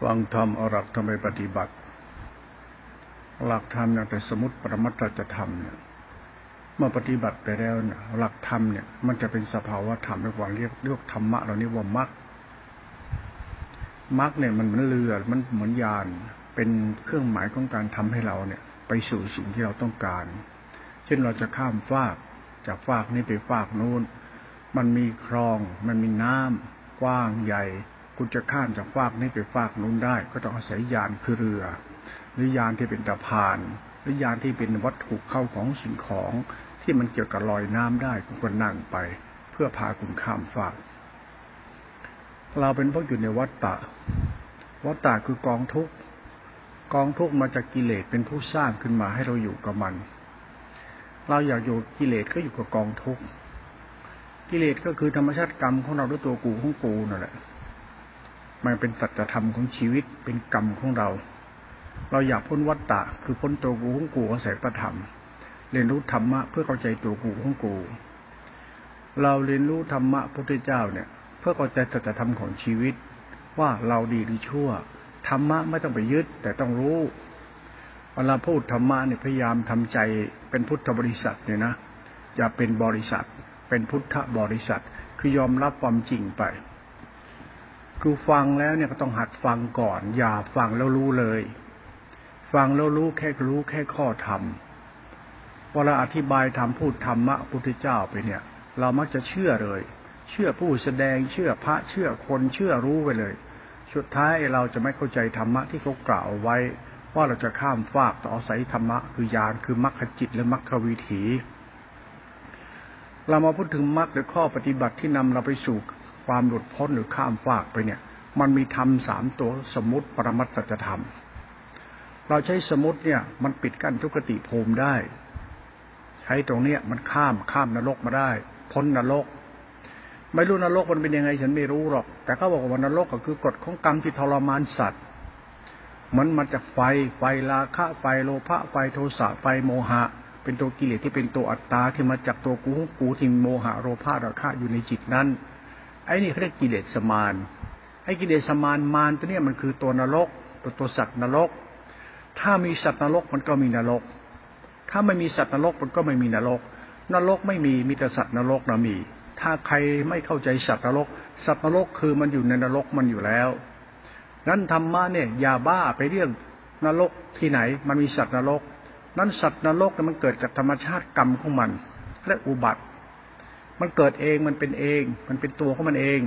ฟังธรรมอาหลักทำไปปฏิบัติ หลักธรรมอย่างแต่สมุติปรมัตถจะทำเนี่ยเมื่อปฏิบัติไปแล้วเนี่ยหลักธรรมเนี่ยมันจะเป็นสภาวะธรรมในความเรียกเรียกธรรมะเรานี้ว่ามรรคมรรคเนี่ยมันเหมือนเรือมันเหมือนยานเป็นเครื่องหมายของการทำให้เราเนี่ย ไปสู่สิ่งที่เราต้องการ เช่นเราจะข้ามฟากจากฟากนี้ไปฟากนู้น มันมีคลอง มันมีน้ำกว้างใหญ่ คุณจะข้ามจากฟากนี้ไปฟากนู้นได้ ก็ต้องอาศัยยานคือเรือ หรือยานที่เป็นตะพาน หรือยานที่เป็นวัตถุเข้าของสิ่งของที่มันเกี่ยวกับลอยน้ำได้คุณก็นั่งไป เพื่อพาคุณข้ามฟาก เราเป็นพวกอยู่ในวัฏฏะวัฏฏะคือกองทุกกองทุกมาจากกิเลสเป็นผู้สร้างขึ้นมาให้เราอยู่กับมัน เราอยากอยู่กิเลสก็อยู่กับกองทุกกิเลสก็คือธรรมชาติกรรมของเราด้วยตัวกูของกูนั่นแหละ มันเป็นสัจธรรมของชีวิตเป็นกรรมของเรา เราอยากพ้นวัฏฏะคือพ้นตัวกูของกูอาศัยประธรรม เรียนรู้ธรรมะเพื่อเข้าใจตัวกูของกู เราเรียนรู้ธรรมะพระพุทธเจ้าเนี่ย เพื่อเข้าใจสัจธรรมของชีวิต ว่าเราดีหรือชั่วธรรมะไม่ต้องไปยึดแต่ต้องรู้เวลาพูดธรรมะเนี่ยพยายามทำใจเป็นพุทธบริษัทเนี่ยนะอย่าเป็นบริษัท เป็นพุทธบริษัทคือยอมรับความจริงไป คือฟังแล้วเนี่ยก็ต้องหัดฟังก่อน อย่าฟังแล้วรู้เลย ฟังแล้วรู้แค่รู้แค่ข้อธรรมเวลาอธิบายธรรมพูดธรรมะพุทธเจ้าไปเนี่ย เรามักจะเชื่อเลย เชื่อผู้แสดงเชื่อพระเชื่อคนเชื่อรู้ไปเลย สุดท้ายเราจะไม่เข้าใจธรรมะที่เขากล่าวไว้ ว่าเราจะข้ามฟากต่ออาศัยธรรมะคือยานคือมรรคจิตและมรรควิถีเรามาพูดถึงมรรคหรือข้อปฏิบัติที่นำเราไปสู่ ความหลุดพ้นหรือข้ามฟากไปเนี่ย มันมีธรรมสามตัวสมมติปรมัตตธรรม เราใช้สมมติเนี่ย มันปิดกั้นทุกติภูมิได้ ใช้ตรงเนี้ยมันข้ามข้ามนรกมาได้ พ้นนรก ไม่รู้นรกมันเป็นยังไงฉันไม่รู้หรอก แต่เขาบอกว่านรกก็คือกฎของกรรมที่ทรมานสัตว์มันมาจากไฟไฟราคะไฟโลภะไฟโทสะไฟโมหะ เป็นตัวกิเลสที่เป็นตัวอัตตาที่มาจากตัวกูกูที่โมหะโลภะราคะอยู่ในจิตนั้น อ้นี่เขาเรียกกิเลสมารไอ้กิเลสมารมารตัวนี้มันคือตัวนรก ตัวตัวสัตว์นรก ถ้ามีสัตว์นรกมันก็มีนรก ถ้าไม่มีสัตว์นรกมันก็ไม่มีนรก นรกไม่มีมีแต่สัตว์นรกนะมี ถ้าใครไม่เข้าใจสัตว์นรก สัตว์นรกคือมันอยู่ในนรกมันอยู่แล้ว นั้นธรรมะเนี่ยอย่าบ้าไปเรื่องนรกที่ไหน มันมีสัตว์นรก นั้นสัตว์นรกมันเกิดจากธรรมชาติกรรมของมันและอุบัติ มันเกิดเองมันเป็นเอง มันเป็นตัวของมันเอง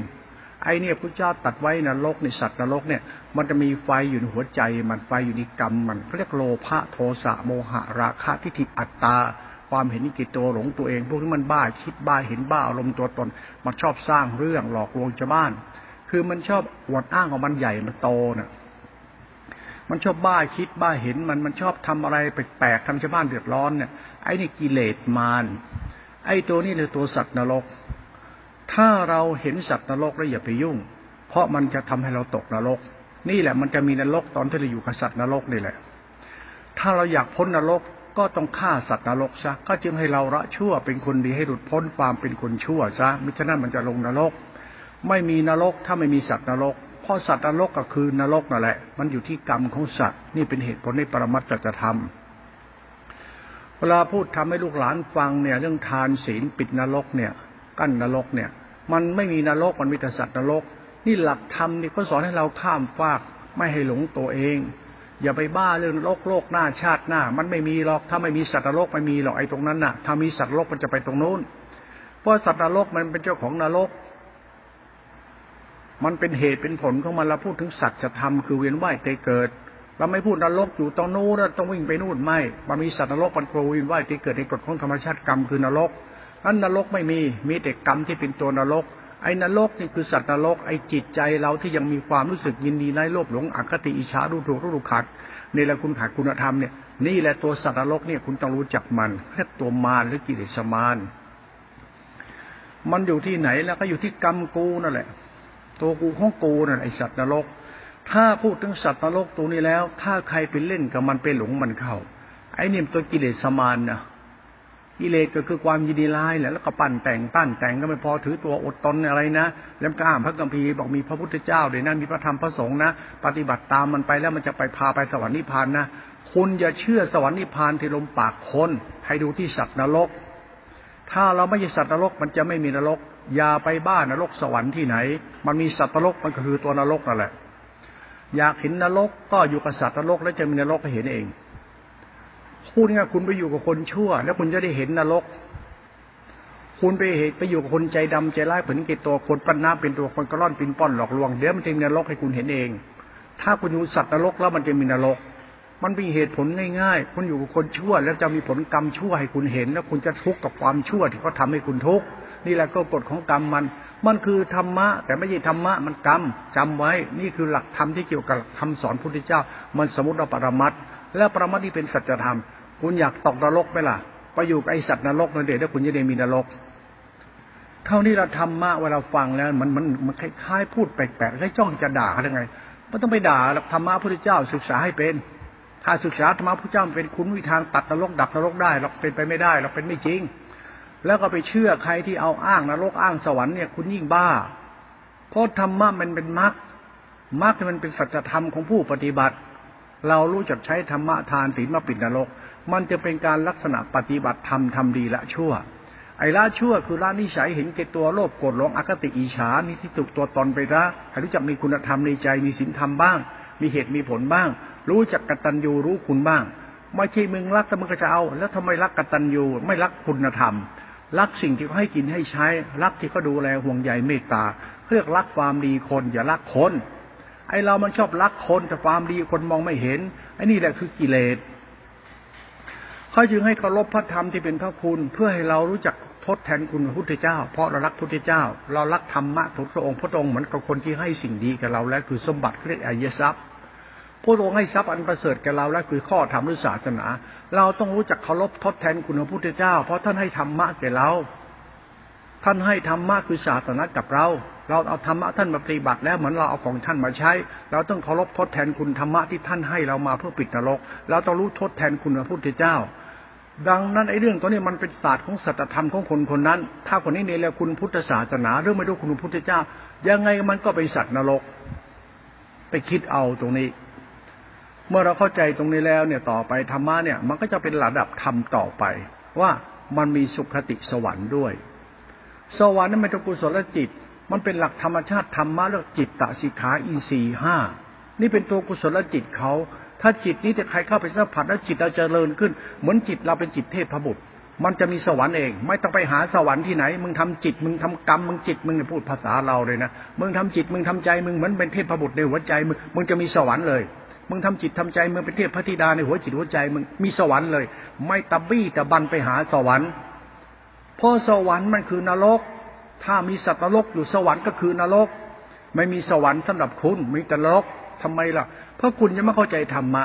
ไอ้เนี่ยพระเจ้าตัดไว้นรกในสัตว์นรกเนี่ย มันจะมีไฟอยู่ในหัวใจ มันไฟอยู่ในกรรม มันเขาเรียกโลภะโทสะโมหะราคะทิฏฐิอัตตา ความเห็นกิจตัวหลงตัวเอง พวกนี้มันบ้าคิดบ้าเห็นบ้าอารมณ์ตัวตน มันชอบสร้างเรื่องหลอกลวงชาวบ้าน คือมันชอบอวดอ้างของมันใหญ่มันโตน่ะมันชอบบ้าคิดบ้าเห็นมันมันชอบทำอะไรแปลกๆทำชาวบ้านเดือดร้อนเนี่ยไอ้นี่กิเลสมาร ไอ้ตัวนี้เลยตัวสัตว์นรก ถ้าเราเห็นสัตว์นรกแล้วอย่าไปยุ่ง เพราะมันจะทำให้เราตกนรก นี่แหละมันจะมีนรกตอนที่เราอยู่กับสัตว์นรกนี่แหละ ถ้าเราอยากพ้นนรกก็ต้องฆ่าสัตว์นรกซะ ก็จึงให้เราละชั่วเป็นคนดีให้หลุดพ้นความเป็นคนชั่วซะ มิฉะนั้นมันจะลงนรก ไม่มีนรกถ้าไม่มีสัตว์นรก เพราะสัตว์นรกก็คือนรกนั่นแหละ มันอยู่ที่กรรมของสัตว์ นี่เป็นเหตุผลในปรมัตถธรรม วลาพูดทำให้ลูกหลานฟังเนี่ย เรื่องทานศีลปิดนรกเนี่ย กั้นนรกเนี่ย มันไม่มีนรกมันมีแต่สัตว์นรก นี่หลักธรรมนี่เขาสอนให้เราข้ามฟากไม่ให้หลงตัวเอง อย่าไปบ้าเรื่องโลกโลกหน้าชาติหน้า มันไม่มีหรอกถ้าไม่มีสัตว์นรกไม่มีหรอกไอ้ตรงนั้นน่ะถ้ามีสัตว์นรกมันจะไปตรงนู้นเพราะสัตว์นรกมันเป็นเจ้าของนรก มันเป็นเหตุเป็นผลของมันเราพูดถึงสัจธรรมคือเวียนว่ายตายเกิด เราไม่พูดนรกอยู่ตรงนู้นต้องวิ่งไปนู่นไม่ มันมีสัตว์นรกมันโปรวินว่าที่เกิดในกฎของธรรมชาติกรรมคือนรกนั้นนรกไม่มีมีแต่กรรมที่เป็นตัวนรก ไอ้นรกนี่คือสัตว์นรกไอ้จิตใจเราที่ยังมีความรู้สึกยินดีในโลภหลงอคติอิจฉาดูถูกรู้ขัดนี่แหละคุณขาดคุณธรรมเนี่ยนี่แหละตัวสัตว์นรกเนี่ยคุณต้องรู้จักมันเรียกตัวมารหรือกิเลสมารมันอยู่ที่ไหนแล้วก็อยู่ที่กรรมกูนั่นแหละ ตัวกูของกูนั่นไอสัตว์นรก ถ้าพูดถึงสัตว์นรกตัวนี้แล้ว ถ้าใครไปเล่นกับมันไปหลงมันเข้า ไอ้นี่ตัวกิเลสมานนะกิเลสก็คือความยินดีร้ายแหละแล้วก็ปั่นแต่งปั้นแต่งก็ไม่พอถือตัวอดตนอะไรนะแล้วก็อ่านพระกัมภีร์บอกมีพระพุทธเจ้าเดี๋ยวนั้นมีพระธรรมพระสงฆ์นะ ปฏิบัติตามมันไปแล้วมันจะไปพาไปสวรรค์นิพพานนะคุณอย่าเชื่อสวรรค์นิพพานที่ลมปากคนให้ดูที่สัตว์นรก ถ้าเราไม่ใช่สัตว์นรกมันจะไม่มีนรก อย่าไปบ้านนรกสวรรค์ที่ไหน มันมีสัตว์นรกมันก็คือตัวนรกนั่นแหละ อยากเห็นนรกก็อยู่กับสัตว์นรก แล้วจะมีนรกให้เห็นเองพูดง่ายคุณไปอยู่กับคนชั่ว แล้วคุณจะได้เห็นนรก คุณไปเห็นไปอยู่กับคนใจดำใจร้ายผลกิจตัวคนปั้นน้าเป็นตัวคนกระล่อนปินป้อนหลอกลวงเดี๋ยวมันจะมีนรกให้คุณเห็นเอง ถ้าคุณอยู่สัตว์นรกแล้วมันจะมีนรก มันเป็นเหตุผลง่ายๆคุณอยู่กับคนชั่ว แล้วจะมีผลกรรมชั่วให้คุณเห็น แล้วคุณจะทุกข์กับความชั่วที่เขาทาให้คุณทุกข์นี่แหละก็กฎของกรรมมัน มันคือธรรมะ แต่ไม่ใช่ธรรมะมันกรรมจำไว้ นี่คือหลักธรรมที่เกี่ยวกับคำสอนพุทธเจ้า มันสมมติเราปรมัตและปรมัตที่เป็นสัจธรรม คุณอยากตกนรกไหมล่ะไปอยู่กับไอสัตว์นรกนั่นเดี๋ยวคุณจะได้มีนรก เท่านี้เราทำมาเวลาฟังแล้ว มันมันมันคล้ายๆพูดแปลกๆคล้ายจ้องจะด่าเขาได้ไงไม่ต้องไปด่าธรรมะพระเจ้าศึกษาให้เป็น ถ้าศึกษาธรรมะพระเจ้าเป็นคุณวิธางตัดนรกดับนรกได้เราเป็นไปไม่ได้เราเป็นไม่จริง แล้วก็ไปเชื่อใครที่เอาอ้างนรกอ้างสวรรค์เนี่ยคุณยิ่งบ้า เพราะธรรมะมันเป็นมรรคมรรคมันเป็นสัจธรรมของผู้ปฏิบัติ เรารู้จักใช้ธรรมะทานศีลมาปิดนรก มันจะเป็นการลักษณะปฏิบัติธรรมทำดีละชั่ว ไอ้ละชั่วคือละนิสัยเห็นแก่ตัวโลภโกรธหลงอคติอิจฉามีที่ตุกตัวตนไปละให้รู้จักมีคุณธรรมในใจมีศีลธรรมบ้าง มีเหตุมีผลบ้าง รู้จักกตัญญูรู้คุณบ้างไม่ใช่มึงรักแต่มึงก็จะเอา แล้วทำไมรักกตัญญูไม่รักคุณธรรม รักสิ่งที่เขาให้กินให้ใช้ รักที่เขาดูแลห่วงใยเมตตาเรียกรักความดีคนอย่ารักคนไอเรามันชอบรักคนแต่ความดีคนมองไม่เห็นไอ้นี่แหละคือกิเลสเขาจึงให้เคารพพระธรรมที่เป็นพระคุณ เพื่อให้เรารู้จักทดแทนคุณพระพุทธเจ้า เพราะเรารักพระพุทธเจ้า เรารักธรรมะพระองค์พระองค์เหมือนกับคนที่ให้สิ่งดีกับเราแล้วคือสมบัติเรียกอายทรัพย์ พระองค์ให้ทรัพย์อันประเสริฐแก่เราแล้วคือข้อธรรมหรือศาสนา เราต้องรู้จักเคารพทดแทนคุณพระพุทธเจ้า เพราะท่านให้ธรรมะแก่เรา ท่านให้ธรรมะคือศาสนากับเรา เราเอาธรรมะท่านมาปฏิบัติแล้วเหมือนเราเอาของท่านมาใช้ เราต้องเคารพทดแทนคุณธรรมะที่ท่านให้เรามาเพื่อปิดนรก เราต้องรู้ทดแทนคุณพระพุทธเจ้าดังนั้นไอ้เรื่องตัวนี้มันเป็นศาสตร์ของสัจธรรมของคนคนนั้น ถ้าคนนี้เนี่ยแล้วคุณพุทธศาสนาเรื่องไม่รู้คุณพุทธเจ้า ยังไงมันก็เป็นสัตว์นรก ไปคิดเอาตรงนี้ เมื่อเราเข้าใจตรงนี้แล้วเนี่ยต่อไปธรรมะเนี่ยมันก็จะเป็นระดับธรรมต่อไป ว่ามันมีสุขติสวรรค์ด้วย สวรรค์นั้นเป็นกุศลจิต มันเป็นหลักธรรมชาติธรรมะเรื่องจิตตสิกขาอินทรีห้านี่เป็นตัวกุศลจิตเขาถ้าจิตนี้จะใครเข้าไปสัมผัสแล้วจิตเราจเจริญขึ้น เหมือนจิตเราเป็นจิตเทพบุตรมันจะมีสวรรค์เอง ไม่ต้องไปหาสวรรค์ที่ไหน มึงทำจิต มึงทำกรรม มึงจิต มึงพูดภาษาเราเลยนะ มึงทำจิต มึงทำใจ มึงเหมือนเป็นเทพบุตรในหัวใจ มึง มึงจะมีสวรรค์เลย มึงทำจิตทำใจมึงเป็นเทพพระธิดาในหัวจิตหัวใจมึงมีสวรรค์เลย ไม่ตะบี้ตะบันไปหาสวรรค์เพราะสวรรค์มันคือนรก ถ้ามีสัตว์นรกอยู่สวรรค์ก็คือนรก ไม่มีสวรรค์สำหรับคุณมีแต่นรกทำไมล่ะ เพราะคุณยังไม่เข้าใจธรรมะ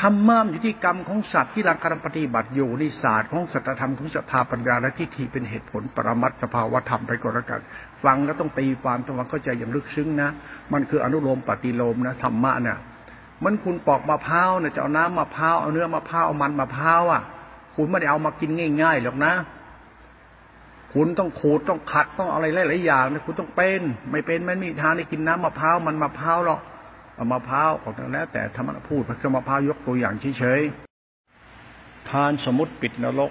ธรรมะอยู่ที่กรรมของสัตว์ที่รังการปฏิบัติอยู่ในศาสตร์ของสัจธรรมของศรัทธาปัญญาและทิฏฐิเป็นเหตุผลปรมัตถภาวธรรมไปก่อนล้วกัน ฟังแล้วต้องตีความต้องเข้าใจอย่างลึกซึ้งนะ มันคืออนุโลมปฏิโลมนะธรรมะเนี่ยมันคุณปอกมะพร้าวเนี่ยจะเอาน้ำมะพร้าวเอาเนื้อมะพร้าวเอามันมะพร้าวอะ คุณไม่ได้เอามากินง่ายๆหรอกนะคุณต้องขูดต้องขัดต้องอะไรหลายๆอย่างนะคุณต้องเป็น ไม่เป็นไม่มีทางได้กินน้ำมะพร้าวมันมะพร้าวหรอก เอามะพร้าวออกแล้ว แต่ธรรมะพูดพระมะพร้าวยกตัวอย่างเฉยๆทานสมมติปิดนรก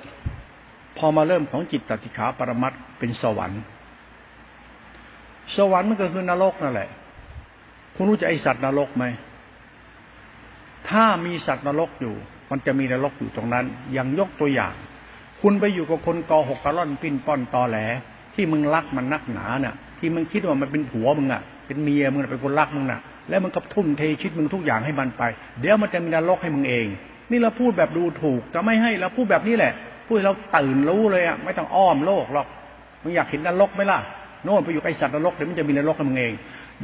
พอมาเริ่มของจิตตติขาปรมัตเป็นสวรรค์ สวรรค์มันก็คือนรกนั่นแหละ คุณรู้จะไอสัตว์นรกไหมถ้ามีสัตว์นรกอยู่ มันจะมีนรกอยู่ตรงนั้น อย่างยกตัวอย่าง คุณไปอยู่กับคนกอหกกระล่อนปิ้นป้อนตอแหล ที่มึงรักมันนักหนาเนี่ยที่มึงคิดว่ามันเป็นผัวมึงอะ เป็นเมียมึงเป็นคนรักมึงน่ะ แล้วมึงก็ทุ่มเทชิดมึงทุกอย่างให้มันไป เดี๋ยวมันจะมีนรกให้มึงเอง นี่เราพูดแบบดูถูกจะไม่ให้เราพูดแบบนี้แหละ พูดเราตื่นรู้เลยอะไม่ต้องอ้อมโลกหรอกมึงอยากเห็นนรกไหมล่ะโน่นไปอยู่ไอสัตว์นรกเดี๋ยวมันจะมีนรกให้มึงเอง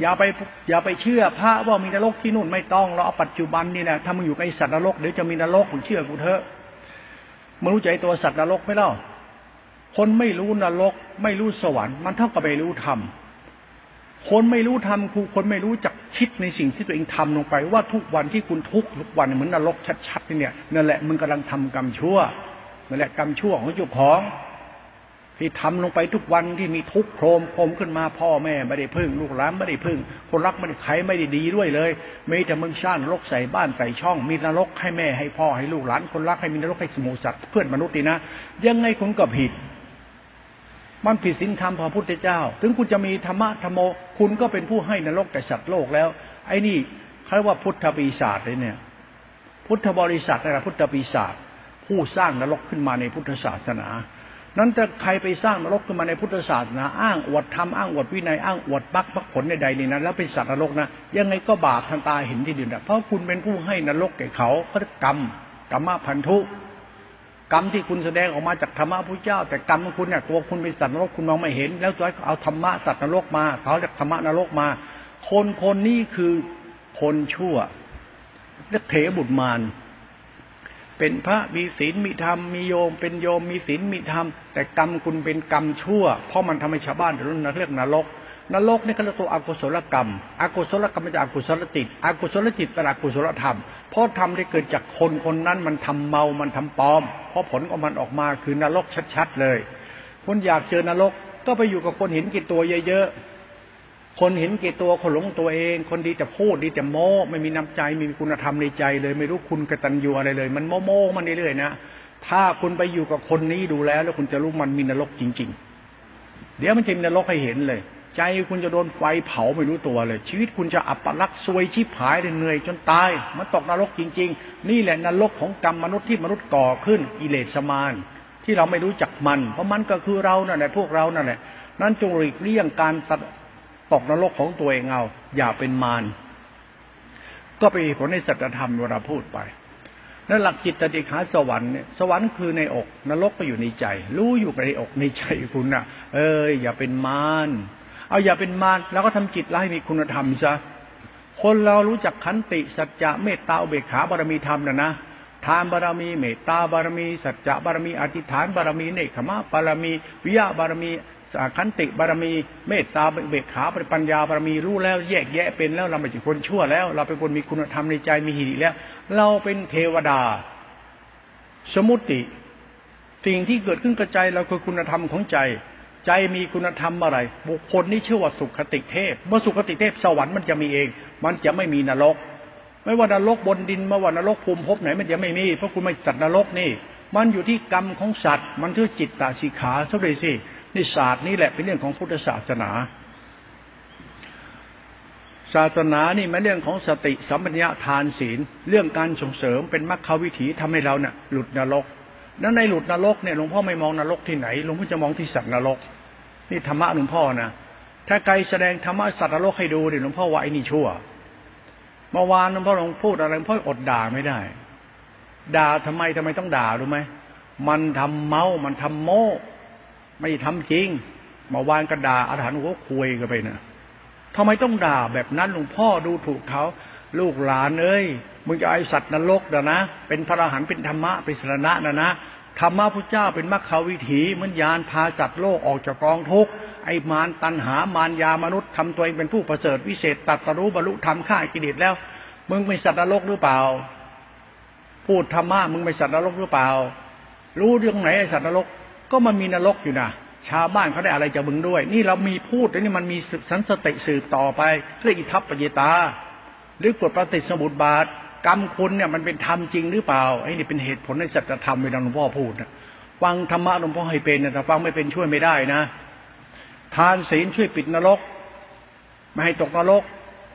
อย่าไปอย่าไปเชื่อพระว่ามีนรกที่นู่นไม่ต้องเราเอาปัจจุบันนี่นะถ้ามึงอยู่ไอสัตว์นรกเดี๋ยวจะมีนรกมึงเชื่อกูเถอะมึงรู้ใจตัวสัตว์นรกไหมเล่าคนไม่รู้นรก ไม่รู้สวรรค์มันเท่ากับไม่รู้ธรรม คนไม่รู้ธรรมคือคนไม่รู้จักคิดในสิ่งที่ตัวเองทำลงไป ว่าทุกวันที่คุณทุกทุกวันเหมือนนรกชัดๆนี่เนี่ยนั่นแหละมึงกำลังทำกรรมชั่วนั่นแหละกรรมชั่วของเจ้าของที่ทำลงไปทุกวันที่มีทุกโครมโครมขึ้นมาพ่อแม่ไม่ได้พึ่งลูกหลานไม่ได้พึ่ง คนรักไม่ได้ใครไม่ได้ดีด้วยเลยมีแต่มึงสร้างนรกใส่บ้านใส่ช่อง มีนรกให้แม่ให้พ่อให้ลูกหลานคนรักให้มีนรกให้สมุสัตว์เพื่อนมนุษย์ดีนะยังไงคุณก็ผิด มันผิดศีลธรรมพระพุทธเจ้า ถึงคุณจะมีธรรมะธรรมโม คุณก็เป็นผู้ให้นรกแก่สัตว์โลกแล้ว ไอ้นี่เขาเรียกว่าพุทธปีศาจเลยเนี่ย พุทธบริษัทนะครับพุทธปีศาจผู้สร้างนรกขึ้นมาในพุทธศาสนา นั้นถ้าใครไปสร้างนรกขึ้นมาในพุทธศาสนา อ้างอวดธรรมอ้างอวดวินัยอ้างอวดบักบักผลใดๆนี่นะแล้วเป็นสัตว์นรกนะยังไงก็บาปทันตาเห็นที่เดียวนะเพราะคุณเป็นผู้ให้นรกแก่เขาเขากรรมกรรมพันธุ กรรมที่คุณแสดงออกมาจากธรรมะพระเจ้า แต่กรรมของคุณเนี่ยตัวคุณเป็นสัตว์นรกคุณมองไม่เห็น แล้วตัวเอาธรรมะสัตว์นรกมาเขาจากธรรมะนรกมา คนคนนี้คือคนชั่วเรียกเถบุตรมารเป็นพระมีศีลมีธรรมมีโยม เป็นโยมมีศีลมีธรรมแต่กรรมคุณเป็นกรรมชั่ว เพราะมันทำให้ชาวบ้านเดือดร้อนเรียกนรก นรกนี่ก็เรียกตัวอกุศลกรรมอกุศลกรรมเป็นอกุศลจิตอกุศลจิตเป็นอกุศลธรรม เพราะทำได้เกิดจากคนคนนั้นมันทำเมา มันทำปลอม เพราะผลของมันออกมาคือนรกชัดๆเลย คุณอยากเจอนรกก็ไปอยู่กับคนเห็นกี่ตัวเยอะๆ คนเห็นเกตัวคนหลงตัวเอง คนดีแต่พูดดีแต่โม้ไม่มีน้ำใจไม่มีคุณธรรมในใจเลย ไม่รู้คุณกตัญญูอะไรเลย มันโม้โม้มันเรื่อยๆนะถ้าคุณไปอยู่กับคนนี้ดูแล้ว แล้วคุณจะรู้มันมีนรกจริง ๆ เดี๋ยวมันจะมีนรกให้เห็นเลย ใจคุณจะโดนไฟเผาไม่รู้ตัวเลย ชีวิตคุณจะอับปลักซวยชิบหายเหนื่อยจนตาย มันตกนรกจริง ๆ นี่แหละนรกของกรรมมนุษย์ที่มนุษย์ก่อขึ้นกิเลสมาน ที่เราไม่รู้จักมัน เพราะมันก็คือเรานั่นแหละพวกเรานั่นแหละนั้นจงหลีกเลี่ยงการตกนรกของตัวเองเอาอย่าเป็นมารก็ไปผลในสัจธรรมเวลาพูดไปนั่นหลักจิตติขาสวรรค์เนี่ยสวรรค์คือในอก นรกไปอยู่ในใจ รู้อยู่ในอกในใจคุณนะเอออย่าเป็นมาร เอาอย่าเป็นมารแล้วก็ทำจิตเราให้มีคุณธรรมซะคนเรารู้จักขันติสัจจะเมตตาอเบกขาบารมีธรรมนะนะทานบารมีเมตตาบารมี สัจจะบารมีอธิษฐานบารมีเนคขมะบารมี วิยาบารมีขันติบารมี เมตตาเบกขาปัญญาบารมีรู้แล้วแยกแยะเป็นแล้วเราไม่ใช่คนชั่วแล้ว เราเป็นคนมีคุณธรรมในใจมีหิริแล้ว เราเป็นเทวดา สมุติ สิ่งที่เกิดขึ้นกระจายเราคือคุณธรรมของใจ ใจมีคุณธรรมอะไรบุคคลนี้ชื่อว่าสุขติเทพ เมื่อสุขติเทพสวรรค์มันจะมีเอง มันจะไม่มีนรก ไม่ว่านรกบนดินไม่ว่านรกภูมิภพไหนมันจะไม่มี เพราะคุณไม่จัดนรกนี่ มันอยู่ที่กรรมของสัตว์ มันคือจิตตาสิขาสักเลยสินี่ศาสตร์นี่แหละเป็นเรื่องของพุทธศาสนา ศาสนานี่มันเรื่องของสติสัมปัญญาทานศีล เรื่องการส่งเสริมเป็นมรรควิถีทำให้เราเนี่ยหลุดนรก แล้วในหลุดนรกเนี่ยหลวงพ่อไม่มองนรกที่ไหนหลวงพ่อจะมองที่สัตว์นรก นี่ธรรมะหลวงพ่อนะถ้าใครแสดงธรรมะสัตว์นรกให้ดูเนี่ยหลวงพ่อว่าไอ้นี่ชั่วเมื่อวานหลวงพ่อลงพูดอะไรหลวงพ่ออดด่าไม่ได้ ด่าทำไมทำไมต้องด่ารู้ไหมมันทำเมามันทำโม้ไม่ทำจริงมาวานกระดาอาถรรพ์หัวคุยกันไปนะทำไมต้องด่าแบบนั้นหลวงพ่อดูถูกเขา ลูกหลานเอ้ย มึงจะไอสัตว์นรกเดนะ เป็นพระอรหันต์เป็นธรรมะเป็นสรณะนะนะธรรมะพุทธเจ้าเป็นมรรควิถีเหมือนยานพาจัตว์โลกออกจากกองทุกข์ไอ้มารตันหามารยามนุษย์ทำตัวเองเป็นผู้ประเสริฐวิเศษตัดสรู้บรรลุธรรมฆ่ากิเลสแล้ว มึงเป็นสัตว์นรกหรือเปล่า พูดธรรมะมึงเป็นสัตว์นรกหรือเปล่า รู้เรื่องไหนไอ้สัตว์นรกก็มันมีนรกอยู่นะชาวบ้านเขาได้อะไรจากมึงด้วย นี่เรามีพูดแต่นี่มันมีสันสติสืบต่อไปเรียกอิทัปปยตา หรือกฎปฏิสมุติบาท กรรมคุณเนี่ยมันเป็นธรรมจริงหรือเปล่าไอ้นี่เป็นเหตุผลในสัจธรรมเวลาหลวงพ่อพูดนะฟังธรรมะหลวงพ่อให้เป็นนะแต่ฟังไม่เป็นช่วยไม่ได้นะทานศีลช่วยปิดนรก ไม่ให้ตกนรก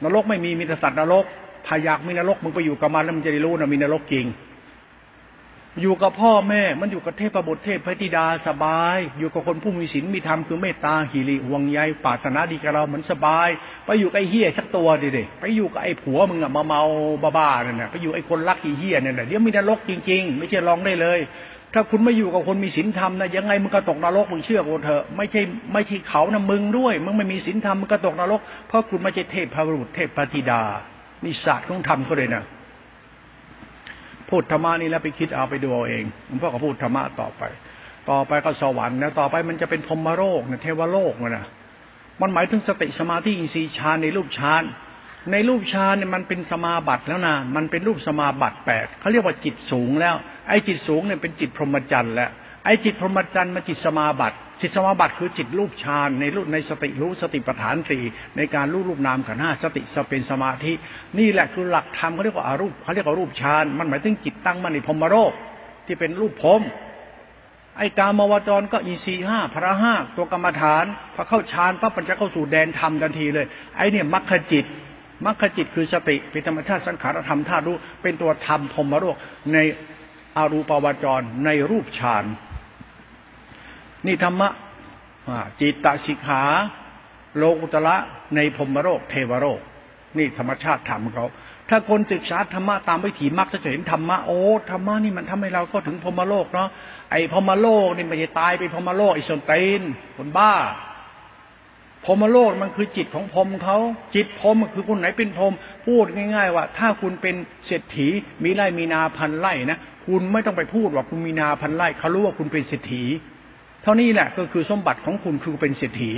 นรกไม่มีมีแต่สัตว์นรกถ้าอยากมีนรกมึงไปอยู่กับมันแล้วมึงจะได้รู้นะมีนรกจริง อยู่กับพ่อแม่ มันอยู่กับเทพบุตรเทพพธิดาสบาย อยู่กับคนผู้มีศีลมีธรรมคือเมตตาหิริห่วงใยปาถนาดีกับเราเหมือนสบาย ไปอยู่กับไอ้เฮี้ยสักตัวดิเดไปอยู่กับไอ้ผัวมึงอะมาเมาบ้าๆนั่นน่ะไปอยู่ไอ้คนรักอีเฮี้ยเนี่ยเดี๋ยวมีนรกจริง ๆ ไม่ใช่ลองได้เลย ถ้าคุณไม่อยู่กับคนมีศีลธรรมนะยังไงมึงก็ตกนรกมึงเชื่อกูเถอะไม่ใช่ไม่ใช่เขานะมึงด้วยมึงไม่มีศีลธรรมมึงก็ตกนรกเพราะคุณไม่ใช่เทพพระบุตรเทพพธิดานี่ศาสตร์ของธรรมเขาเลยนะ พูดธรรมะนี่แล้วไปคิดเอาไปดูเอาเองหลวงพ่อก็พูดธรรมะต่อไป ต่อไปก็สวรรค์นะต่อไปมันจะเป็นพรมโลกนะเทวโลกนะมันหมายถึงสติสมาธิอินทรีย์ฌานในรูปฌานในรูปฌานเนี่ยมันเป็นสมาบัติแล้วนะมันเป็นรูปสมาบัติแปดเขาเรียกว่าจิตสูงแล้ว ไอ้จิตสูงเนี่ยเป็นจิตพรหมจรรย์แล้วไอ้จิตพรหมจรรย์มาจิตสมาบัติ จิตสมาบัติคือจิตรูปฌานในรูปในสติรู้สติปัฏฐานสี่ในการรู้รูปนามขันห้าสติสเป็นสมาธิ นี่แหละคือหลักธรรมเขาเรียกว่าอารูปเขาเรียกว่ารูปฌานมันหมายถึงจิตตั้งมั่นในพรมโลกที่เป็นรูปพรมไอ้กามาวจรก็อีสีห้าพระห้าตัวกรรมฐานพอเข้าฌานปั๊บมันจะเข้าสู่แดนธรรมทันทีเลย ไอ้เนี่ยมรรคจิตมรรคจิตคือสติเป็นธรรมชาติสังขารธรรมธาตุรู้เป็นตัวธรรมพรมโลกในอารูปาวจรในรูปฌาน นี่ธรรมะจิตตสิกขา โลกุตละในพรมโรคเทวโรคนี่ธรรมชาติธรรมเขาถ้าคนศึกษาธรรมะตามวิถีมรรคจะเห็นธรรมะโอ้ธรรมะนี่มันทำให้เราก็ถึงพรมโลกเนาะไอ้พรมโลกนี่ไม่ใช่ตายไปพรมโลกไอ้สนตีนคนบ้าพรมโลกมันคือจิตของพรมเขาจิตพรมคือคนไหนเป็นพรมพูดง่าย ๆ ว่า ถ้าคุณเป็นเศรษฐีมีไร่มีนาพันไร่นะคุณไม่ต้องไปพูดว่าคุณมีนาพันไร่เขารู้ว่าคุณเป็นเศรษฐี เท่านี้แหละก็คือสมบัติของคุณคือเป็นเศรษฐี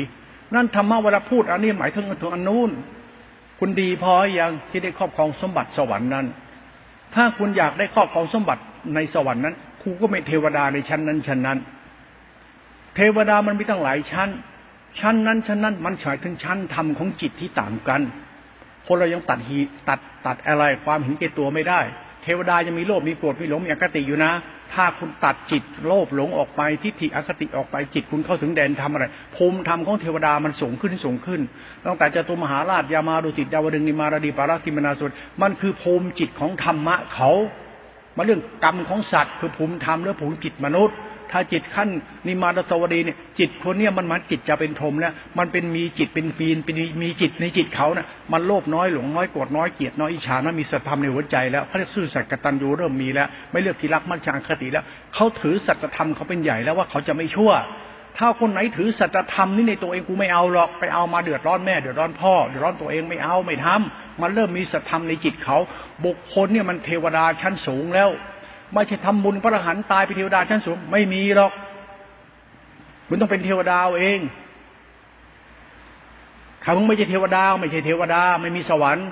นั่นธรรมะเวลาพูดอันนี้หมายถึงถึงอันนู้นคุณดีพออย่างที่ได้ครอบครองสมบัติสวรรค์นั้น ถ้าคุณอยากได้ครอบครองสมบัติในสวรรค์นั้นครูก็ไม่เทวดาในชั้นนั้นชั้นนั้น เทวดามันมีตั้งหลายชั้น ชั้นนั้นชั้นนั้นมันฉายถึงชั้นธรรมของจิตที่ต่างกัน คนเรายังตัดหีตัดตัดอะไรความเห็นแก่ตัวไม่ได้ เทวดายังมีโลภมีโกรธมีหลงมีอคติอยู่นะ ถ้าคุณตัดจิตโลภหลงออกไปทิฏฐิอคติออกไปจิตคุณเข้าถึงแดนทำอะไรภูมิธรรมของเทวดามันสูงขึ้นสูงขึ้นตั้งแต่จตุมหาราชยามาดุสิตดาวดึงนิมารดีปาราติมนาสุดมันคือภูมิจิตของธรรมะเขามาเรื่องกรรมของสัตว์ คือภูมิธรรมหรือภูมิจิตมนุษย์ ถ้าจิตขั้นนิมาตสวดีเนี่ยจิตคนเนี้ยมันมันจิตจะเป็นพรมแล้วมันเป็นมีจิตเป็นฟีนเป็นมีจิตในจิตเขาเนะ่ยมันโลภน้อยหลงน้อยโกรธน้อยเกลียดน้อยอิจฉาน้อยมีสัตธรรมในหัวใจแล้วเขาเรียกซื่อสัตย์กตัญญูเริ่มมีแล้ว ไม่เลือกที่รักมั่นชังคติแล้วเขาถือสัจธรรมเขาเป็นใหญ่แล้วว่าเขาจะไม่ชั่วถ้าคนไหนถือสัจธรรมนี่ในตัวเองกูไม่เอาหรอกไปเอามาเดือดร้อนแม่เดือดร้อนพ่อเดือดร้อนตัวเองไม่เอาไม่ทำมันเริ่มมีสัจธรรมในจิตเขา บุคคลเนี่ยมันเทวดาชั้นสูงแล้ว ไม่ใช่ทำบุญพระอรหันต์ตายไปเทวดาชั้นสูง ไม่มีหรอกคุณต้องเป็นเทวดาเองถ้ามึงไม่ใช่เทวดา ไม่ใช่เทวดา ไม่มีสวรรค์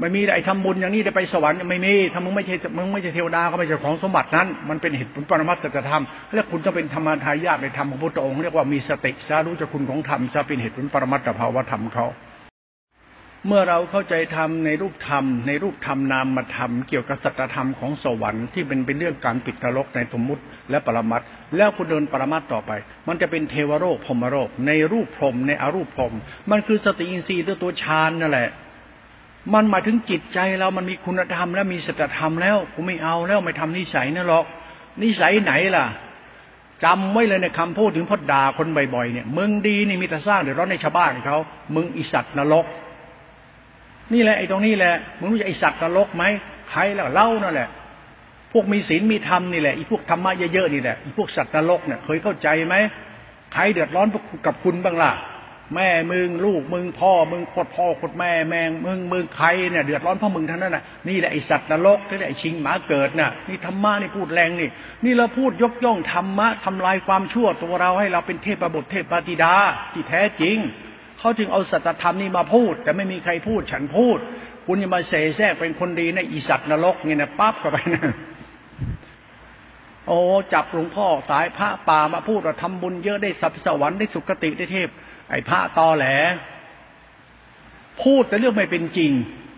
ไม่มีไอ้ทำบุญอย่างนี้ได้ไปสวรรค์ไม่มีถ้ามึงไม่ใช่มึงไม่ใช่เทวดาก็ไม่ใช่ของสมบัตินั้น มันเป็นเหตุผลปรมัตถธรรมเรียกคุณจะเป็นธรรมทายาทในธรรมของพระองค์เรียกว่ามีสติสารู้จักคุณของธรรมจะเป็นเหตุผลปรมัตถภาวธรรมเขา เมื่อเราเข้าใจธรรมในรูปธรรม ในรูปธรรมนามธรรมเกี่ยวกับสัจธรรมของสวรรค์ที่เป็นเป็นเรื่องการปิดตลกในสมมุติและปรมัตแล้วคุณเดินปรมัตต่อไป มันจะเป็นเทวโรคพรมโรค ในรูปพรมในอรูปพรมมันคือสติอินทรีย์ตัวตัวฌานนั่นแหละ มันหมายถึงจิตใจเรามันมีคุณธรรมแล้วมีสัจธรรมแล้วกูไม่เอาแล้วไม่ทำนิสัยนั่นหรอก นิสัยไหนล่ะจำไว้เลยในคำพูดถึงพอด่าคนบ่อยๆเนี่ยมึงดีนี่มีแต่สร้างเดือดร้อนในชาวบ้านเขามึงอิสัตนรก นี่แหละไอ้ตรงนี้แหละมึงรู้จักไอ้สัตว์นรกไหมใครแล้วเล่านั่นแหละ พวกมีศีลมีธรรมนี่แหละไอ้พวกธรรมะเยอะๆนี่แหละไอ้พวกสัตว์นรกเนี่ยเคยเข้าใจไหมใครเดือดร้อนกับคุณบ้างล่ะแม่มึงลูกมึงพ่อมึงโคตรพ่อโคตรแม่แมงมึงมึงใครเนี่ยเดือดร้อนเพราะมึงทั้งนั้นน่ะนี่แหละไอสัตว์นรกนี่แหละไอชิงหมาเกิดน่ะนี่ธรรมะนี่พูดแรงนี่ นี่เราพูดยกย่องธรรมะทำลายความชั่วตัวเราให้เราเป็นเทพบุตรเทพปฏิดาที่แท้จริง เขาจึงเอาสัจธรรมนี้มาพูด แต่ไม่มีใครพูดฉันพูด คุณจะมาเสแสร้งเป็นคนดีในอีสัตว์นรกเนี่ยนะปั๊บเข้าไปนะโอ้จับหลวงพ่อสายพระป่ามาพูดว่าทำบุญเยอะได้สัพสวรรค์ได้สุคติได้เทพ ไอ้พระตอแหล พูดแต่เรื่องไม่เป็นจริง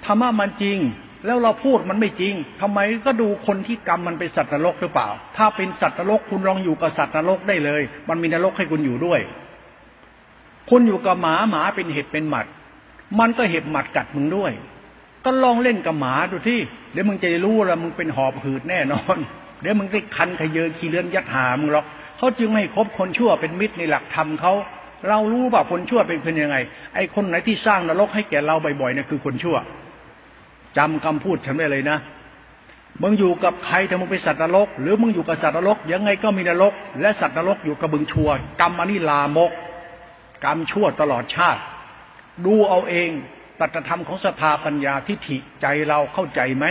ธรรมะมันจริง แล้วเราพูดมันไม่จริงทำไมก็ดูคนที่กรรมมันเป็นสัตว์นรกหรือเปล่า ถ้าเป็นสัตว์นรกคุณลองอยู่กับสัตว์นรกได้เลย มันมีนรกให้คุณอยู่ด้วย คุณอยู่กับหมาหมาเป็นเห็บเป็นหมัด มันก็เห็บหมัดกัดมึงด้วย ก็ลองเล่นกับหมาดูที่เดี๋ยวมึงจะรู้ว่ามึงเป็นหอบหืดแน่นอน เดี๋ยวมึงได้คันขยเยอขี้เลื่อนยัดหามึงหรอกเขาจึงไม่คบคนชั่วเป็นมิตรในหลักธรรมเขาเรารู้ว่าคนชั่วเป็นคนยังไง ไอ้คนไหนที่สร้างนรกให้แก่เราบ่อยๆเนี่ยคือคนชั่วจำคำพูดฉันไว้เลยนะมึงอยู่กับใครถ้ามึงเป็นสัตว์นรก หรือมึงอยู่กับสัตว์นรกยังไงก็มีนรก และสัตว์นรกอยู่กับบึงชัวกรรมอันนี้ลามก กรรมชั่วตลอดชาติ ดูเอาเองตัตธรรมของสภาปัญญาทิฏฐิใจเราเข้าใจไหม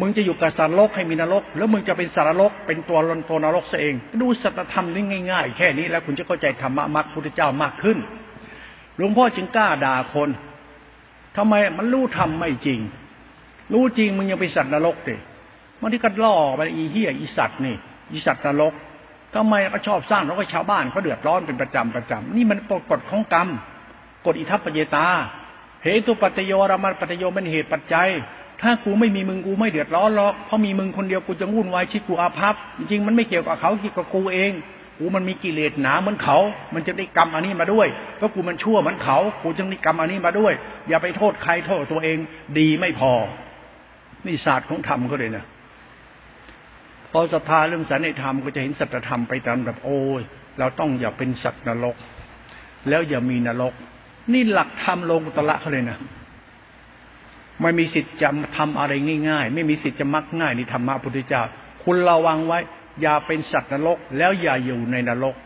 มึงจะอยู่กับสารโลกให้มีนรก แล้วมึงจะเป็นสารโลกเป็นตัวลนตัวนรกซะเอง ดูสัจธรรมนี่ง่าย ๆ แค่นี้แล้วคุณจะเข้าใจธรรมะมรรคพุทธเจ้ามากขึ้นหลวงพ่อจึงกล้าด่าคนทำไมมันรู้ธรรมไม่จริง รู้จริงมึงยังเป็นสัตว์นรกเลยมันที่ก็ล่อไปอีเหี้ยอีสัตว์นี่อีสัตว์นรก ทำไมก็ชอบสร้างแล้วก็ชาวบ้านเขาเดือดร้อนเป็นประจำประจำนี่มันกฎของกรรมกฎอิทัปปเยตาเหตุปัจโยรามันปัจโยเป็นเหตุปัจจัย ถ้ากูไม่มีมึงกูไม่เดือดร้อนหรอกเพราะมีมึงคนเดียวกูจะวุ่นวายชีวิตกูอาภัพจริงมันไม่เกี่ยวกับเขาเกี่ยวกับกูเองกูมันมีกิเลสหนาเหมือนเขา มันจะได้กรรมอันนี้มาด้วยก็กูมันชั่วเหมือนเขา กูจึงได้กรรมอันนี้มาด้วย อย่าไปโทษใครโทษตัวเอง ดีไม่พอ นี่ศาสตร์ของธรรมก็เลยนะ พอศรัทธาเรื่องสันนิธรรมก็จะเห็นสัจธรรมไปตามแบบโอ้ยเราต้องอย่าเป็นสัตว์นรก แล้วอย่ามีนรก นี่หลักธรรมโลกุตละเขาเลยนะไม่มีสิทธิ์จะทำอะไรง่าย ๆ ไม่มีสิทธิ์จะมักง่ายในธรรมะพุทธเจ้า คุณระวังไว้ อย่าเป็นสัตว์นรก แล้วอย่าอยู่ในนรก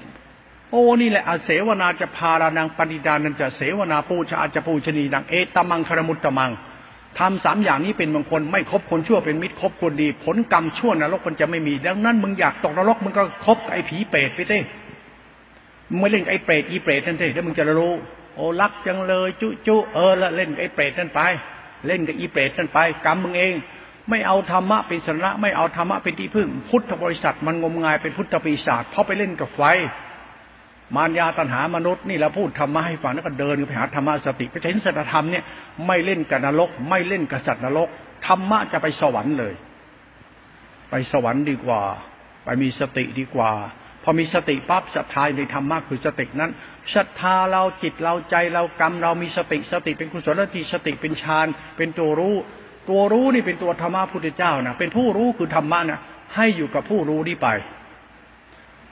โอ้นี่แหละอาเสวนาจะพารานังปณิดานันจะเสวนาปูชาจะปูชนีดังเอตมังคารมุตตมัง ทำสามอย่างนี้เป็นมงคลไม่คบคนชั่วเป็นมิตรคบคนดี ผลกรรมชั่วนรกมันจะไม่มี ดังนั้นมึงอยากตกนรกมึงก็คบไอ้ผีเปรตไปเต้มึงไม่เล่นไอ้เปรตอีเปรตนั่นเต้แล้วมึงจะรู้ โอ้รักจังเลยจุจุเออละเล่นไอ้เปรตนั่นไป เล่นกับอีเปรตนั่นไป กรรมมึงเอง ไม่เอาธรรมะเป็นสาระไม่เอาธรรมะเป็นที่พึ่ง พุทธบริษัทมันงมงายเป็นพุทธปีศาจเพราะไปเล่นกับไฟ มารยาตัณหามนุษย์นี่เราพูดธรรมะให้ฟังแล้วก็เดินไปหาธรรมะสติไปเห็นสัจธรรมเนี่ยไม่เล่นกับนรก ไม่เล่นกับสัตว์นรกธรรมะจะไปสวรรค์เลย ไปสวรรค์ดีกว่า ไปมีสติดีกว่า พอมีสติปั๊บศรัทธาในธรรมะคือสตินั้นศรัทธาเราจิตเราใจเรากรรมเรามีสติสติเป็นกุศลทีสติเป็นฌานเป็นตัวรู้ตัวรู้นี่เป็นตัวธรรมะพุทธเจ้านะเป็นผู้รู้คือธรรมะนะให้อยู่กับผู้รู้นี่ไป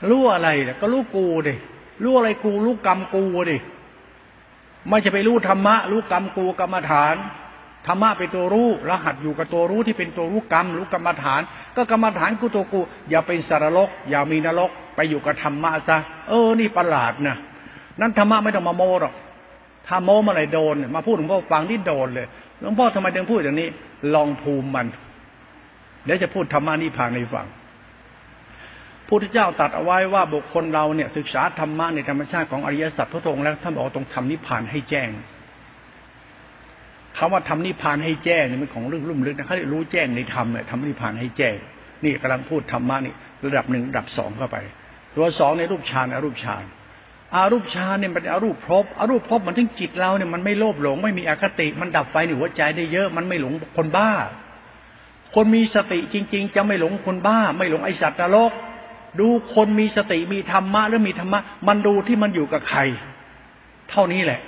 รู้อะไรก็รู้กูดิ รู้อะไรกูรู้กรรมกูดิไม่จะไปรู้ธรรมะรู้กรรมกูกรรมฐานธรรมะเป็นตัวรู้รหัสอยู่กับตัวรู้ที่เป็นตัวรู้กรรมรู้กรรมฐาน ก็กรรมฐานกูตัวกู อย่าเป็นสารลก อย่ามีนรก ไปอยู่กับธรรมะซะเออ นี่ประหลาดนะนั้นธรรมะไม่ต้องมาโมหรอกถ้าโมมาอะไรโดน มาพูดถึงพ่อฟังที่โดนเลยหลวงพ่อทำไมถึงพูดอย่างนี้ ลองภูมิมัน เดี๋ยวจะพูดธรรมานิพานในฟัง พุทธเจ้าตัดเอาไว้ว่าบุคคลเราเนี่ยศึกษาธรรมะในธรรมชาติของอริยสัจพระองค์แล้วท่านบอกตรงทำนิพพานให้แจ้งคำว่าทำนิพพานให้แจ้งนี่มันของเรื่องลุ่มลึกนะเขาเรียกรู้แจ้งในธรรมเนี่ยทำนิพพานให้แจ้ง นี่กำลังพูดธรรมะนี่ระดับหนึ่งระดับสองเข้าไป ตัวสองในรูปฌานอรูปฌานอารูปฌานเนี่ยมันอารูปพบอารูปพบมันถึงจิตเราเนี่ยมันไม่โลภหลงไม่มีอคติ มันดับไฟในหัวใจได้เยอะมันไม่หลงคนบ้า คนมีสติจริง ๆ จะไม่หลงคนบ้า ไม่หลงไอสัตว์นรก ดูคนมีสติมีธรรมะหรือมีธรรมะ มันดูที่มันอยู่กับใคร เท่านี้แหละ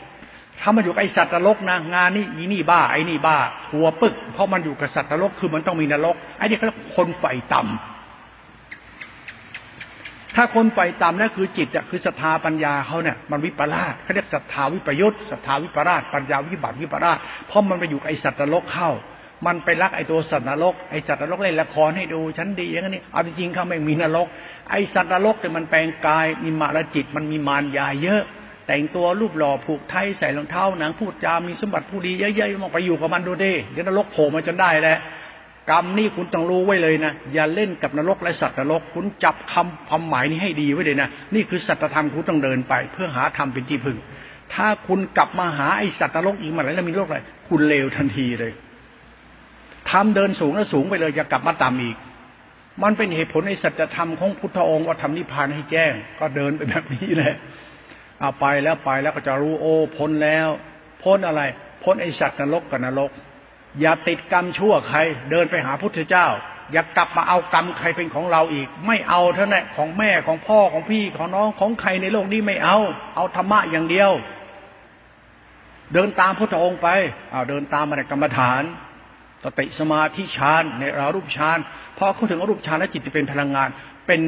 ถ้ามันอยู่กับไอสัตว์นรกนะงานนี่อีนี่บ้าไอ้นี่บ้า หัวปึก เพราะมันอยู่กับสัตว์นรกคือมันต้องมีนรกไอ้นี่เขาเรียกคนไฟต่ำถ้าคนไฟต่ำนั่นคือจิตอะคือศรัทธาปัญญาเขาเนี่ยมันวิปลาสเขาเรียกศรัทธาวิปยุทธศรัทธาวิปลาสปัญญาวิบัติวิปลาสเพราะมันไปอยู่ไอสัตว์นรกเข้า มันไปรักไอตัวสัตว์นรกไอสัตว์นรกเล่นละครให้ดูฉันดีอย่างนี้เอาจริงๆเขาไม่มีนรก ไอสัตว์นรกแต่มันแปลงกายมีมารจิตมันมีมารยาเยอะ แต่งตัวรูปหล่อผูกไทยใส่รองเท้าหนังพูดจามีสมบัติผู้ดีเยอะๆมองไปอยู่กับมันดูดิเดี๋ยวนรกโผล่มาจนได้แหละกรรมนี่คุณต้องรู้ไว้เลยนะ อย่าเล่นกับนรกและสัตว์นรก คุณจับคำความหมายนี้ให้ดีไว้เลยนะ นี่คือสัจธรรมคุณต้องเดินไป เพื่อหาธรรมเป็นที่พึ่ง ถ้าคุณกลับมาหาไอสัตว์นรกอีกมาแล้วมีโรคอะไร คุณเลวทันทีเลย ทำเดินสูงแล้วสูงไปเลยจะกลับมาต่ำอีก มันเป็นเหตุผลในสัจธรรมของพุทธองค์ว่าทำนิพพานให้แจ้ง ก็เดินไปแบบนี้แหละเอาไปแล้วไปแล้วก็จะรู้โอ้พ้นแล้ว พ้นอะไร พ้นไอสัตว์นรกกับนรก อย่าติดกรรมชั่วใคร เดินไปหาพุทธเจ้า อย่ากลับมาเอากรรมใครเป็นของเราอีก ไม่เอาเท่านั้นของแม่ของพ่อของพี่ของน้องของใครในโลกนี้ไม่เอา เอาธรรมะอย่างเดียว เดินตามพุทธองค์ไปเอาเดินตามมาในกรรมฐาน สติสมาธิฌานในอารูปฌานพอเขาถึงอรูปฌานแล้วจิตจะเป็นพลังงาน เป็น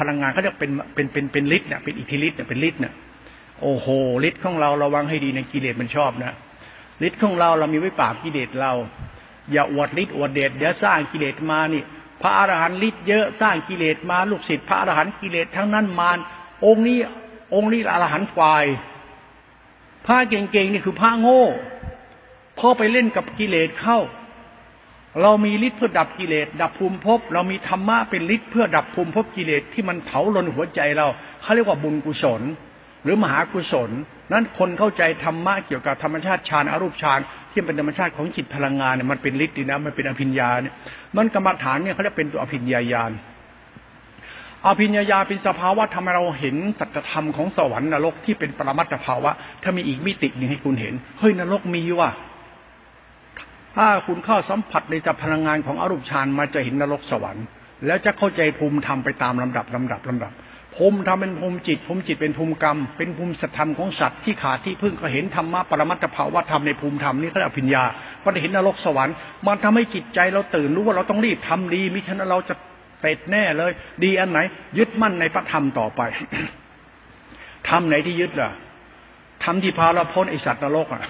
พลังงานเขาเรียกเป็นเป็นเป็นเป็นฤทธิ์เนี่ยเป็นอิทธิฤทธิ์เนี่ยเป็นฤทธิ์เนี่ยโอ้โหฤทธิ์ของเราระวังให้ดีในกิเลสมันชอบนะฤทธิ์ของเราเรามีไว้ปราบกิเลสเรา อย่าอวดฤทธิ์อวดเดชเดี๋ยวสร้างกิเลสมานี่ พระอรหันต์ฤทธิ์เยอะสร้างกิเลสมาลูกศิษย์พระอรหันต์กิเลสทั้งนั้นมารองค์นี้องค์นี้อรหันต์ฝ่ายพระเก่งๆนี่คือพระโง่พอไปเล่นกับกิเลสเข้า เรามีฤทธิ์เพื่อดับกิเลสดับภูมิภพ เรามีธรรมะเป็นฤทธิ์เพื่อดับภูมิภพกิเลสที่มันเผาลนหัวใจเราเขาเรียกว่าบุญกุศล หรือมหากุศล นั้นคนเข้าใจธรรมะเกี่ยวกับธรรมชาติฌานอรูปฌานที่เป็นธรรมชาติของจิตพลังงานเนี่ยมันเป็นฤทธิ์ดีนะมันเป็นอภิญญาเนี่ยมันกรรมฐานเนี่ยเขาเรียกเป็นตัวอภิญญาญาณอภิญญาญาเป็นสภาวะทำให้เราเห็นสัจธรรมของสวรรค์นรกที่เป็นปรมัตถภาวะ ถ้ามีอีกมิติหนึ่งให้คุณเห็นเฮ้ยนรกมีว่ะ ถ้าคุณเข้าสัมผัสในจับพลังงานของอรูปฌานมาจะเห็นนรกสวรรค์ แล้วจะเข้าใจภูมิธรรมไปตามลำดับลำดับลำดับภูมิธรรมเป็นภูมิจิตภูมิจิตเป็นภูมิกรรม เป็นภูมิสัตธรรมของสัตว์ที่ขาดที่พึ่งก็เห็นธรรมะปรมัตถภาวะธรรมในภูมิธรรมนี่เขาเรียกอภิญญาก็ได้เห็นนรกสวรรค์มันทำให้จิตใจเราตื่นรู้ว่าเราต้องรีบทำดีมิฉะนั้นเราจะเป็ดแน่เลย ดีอันไหน ยึดมั่นในพระธรรมต่อไปทำไหนที่ยึดล่ะทำที่พาเราพ้นไอสัตว์นรกอะ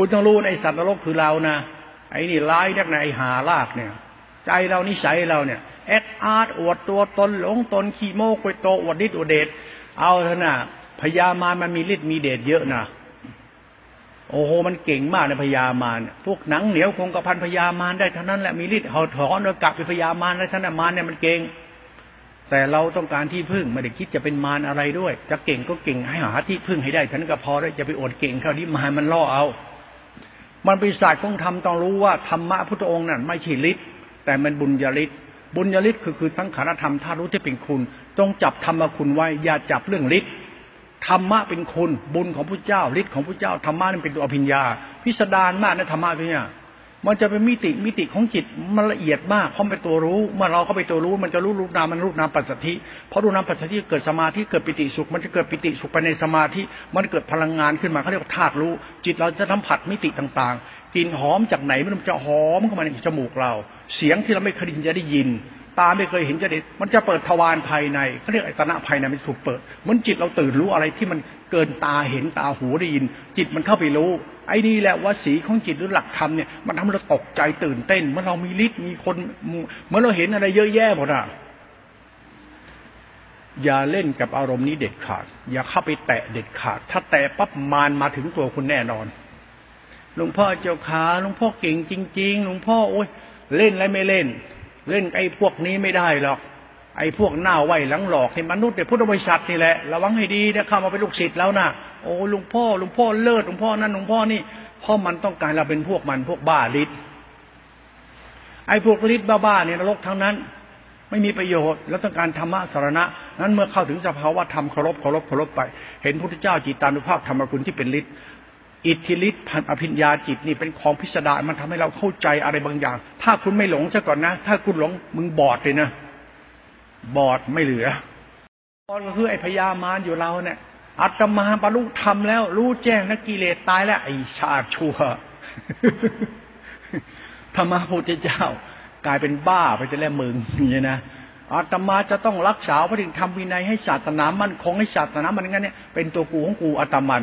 คุณต้องรู้ไอสัตว์นรกคือเรานะไอ้นี่ร้ายนักนะไอ้หาลากเนี่ย ใจเรานิสัยเราเนี่ยแอดอาร์ตอวดตัวตนหลงตนขี้โม้กุยโตอวดฤทธิ์อวดเดชเอาเถอะนะพญามารมันมีฤทธิ์มีเดชเยอะนะโอ้โหมันเก่งมากในพญามารพวกหนังเหนียวคงกระพันพญามารได้เท่านั้นแหละมีฤทธิ์เขาถอนเนื้อกลับไปพญามารได้ท่านมารเนี่ยมันเก่งแต่เราต้องการที่พึ่งไม่ได้คิดจะเป็นมารอะไรด้วย จะเก่งก็เก่งให้หาที่พึ่งให้ได้ท่านก็พอแล้วจะไปอดเก่งเขาที่มารมันล่อเอา มันเป็นศาสตร์ของธรรมต้องรู้ว่าธรรมะพุทธองค์นั่นไม่ใช่ฤทธิ์แต่มันบุญญาฤทธิ์บุญญาฤทธิ์คือคือสังขารธรรมถ้ารู้ที่เป็นคุณต้องจับธรรมคุณไว้อย่าจับเรื่องฤทธิ์ธรรมะเป็นคุณบุญของพระเจ้าฤทธิ์ของพระเจ้าธรรมะนั่นเป็นตัวอภิญญา พิสดารมากนะธรรมะเนี่ย มันจะเป็นมิติมิติของจิตมันละเอียดมากเพราะเป็นตัวรู้เมื่อเราเข้าไปตัวรู้ มันจะรู้รูปนามมันรูปนามปัจสถิเพราะรูปนามปัจสถิเกิดสมาธิเกิดปิติสุข มันจะเกิดปิติสุขไปในสมาธิมันเกิดพลังงานขึ้นมาเขาเรียกว่าธาตุรู้ จิตเราจะสัมผัสมิติต่างๆกลิ่นหอมจากไหนมันจะหอมเข้ามาในจมูกเรา เสียงที่เราไม่เคยได้ยินจะได้ยิน ตาไม่เคยเห็นจะเด็ดมันจะเปิดทวารภายในเขาเรียกไอตนะภายในมันถูกเปิดเหมือนจิตเราตื่นรู้อะไรที่มันเกินตาเห็นตาหูได้ยิน จิตมันเข้าไปรู้ ไอ้นี่แหละว่าสีของจิตหรือหลักธรรมเนี่ยมันทำให้เราตกใจตื่นเต้นเมื่อเรามีฤทธิ์มีคนเมื่อเราเห็นอะไรเยอะแยะหมดอะอย่าเล่นกับอารมณ์นี้เด็ดขาด อย่าเข้าไปแตะเด็ดขาด ถ้าแตะปั๊บมารมาถึงตัวคุณแน่นอนหลวงพ่อเจ้าขาหลวงพ่อเก่งจริง ๆ หลวงพ่อโอ้ยเล่นอะไรไม่เล่น เล่นไอ้พวกนี้ไม่ได้หรอก ไอ้พวกหน้าไหวหลังหลอกในมนุษย์ในพุทธบริษัทนี่แหละระวังให้ดีนะเข้ามาเป็นลูกศิษย์แล้วนะโอ้ลุงพ่อลุงพ่อเลิศลุงพ่อนั่นลุงพ่อนี่เพราะมันต้องการเราเป็นพวกมันพวกบ้าฤทธิ์ไอ้พวกฤทธิ์บ้าๆเนี่ยนรกทั้งนั้น ไม่มีประโยชน์แล้วต้องการธรรมะสารณะ นั้นเมื่อเข้าถึงสภาวะธรรมเคารพเคารพเคารพไป เห็นพระพุทธเจ้าจิตตานุภาพธรรมคุณที่เป็นฤทธิ์ อิทธิฤทธิ์พันอภิญญาจิตนี่เป็นของพิสดารมันทำให้เราเข้าใจอะไรบางอย่าง ถ้าคุณไม่หลงซะก่อนนะ ถ้าคุณหลงมึงบอดเลยนะบอดไม่เหลือตอนก็คือไอ้พญามารอยู่เราเนี่ยอัตมาบรรลุธรรมแล้ว รู้แจ้งนักกิเลสตายแล้วไอ้ชาติชั่วธรรมะพุทธเจ้า กลายเป็นบ้าไปจะแล้วมึงนี่นะอาตมาจะต้องรักษาพระถึงทำวินัยให้ศาสนามันคงให้ศาสนามันงั้นเนี่ยเป็นตัวกูของกูอาตมัน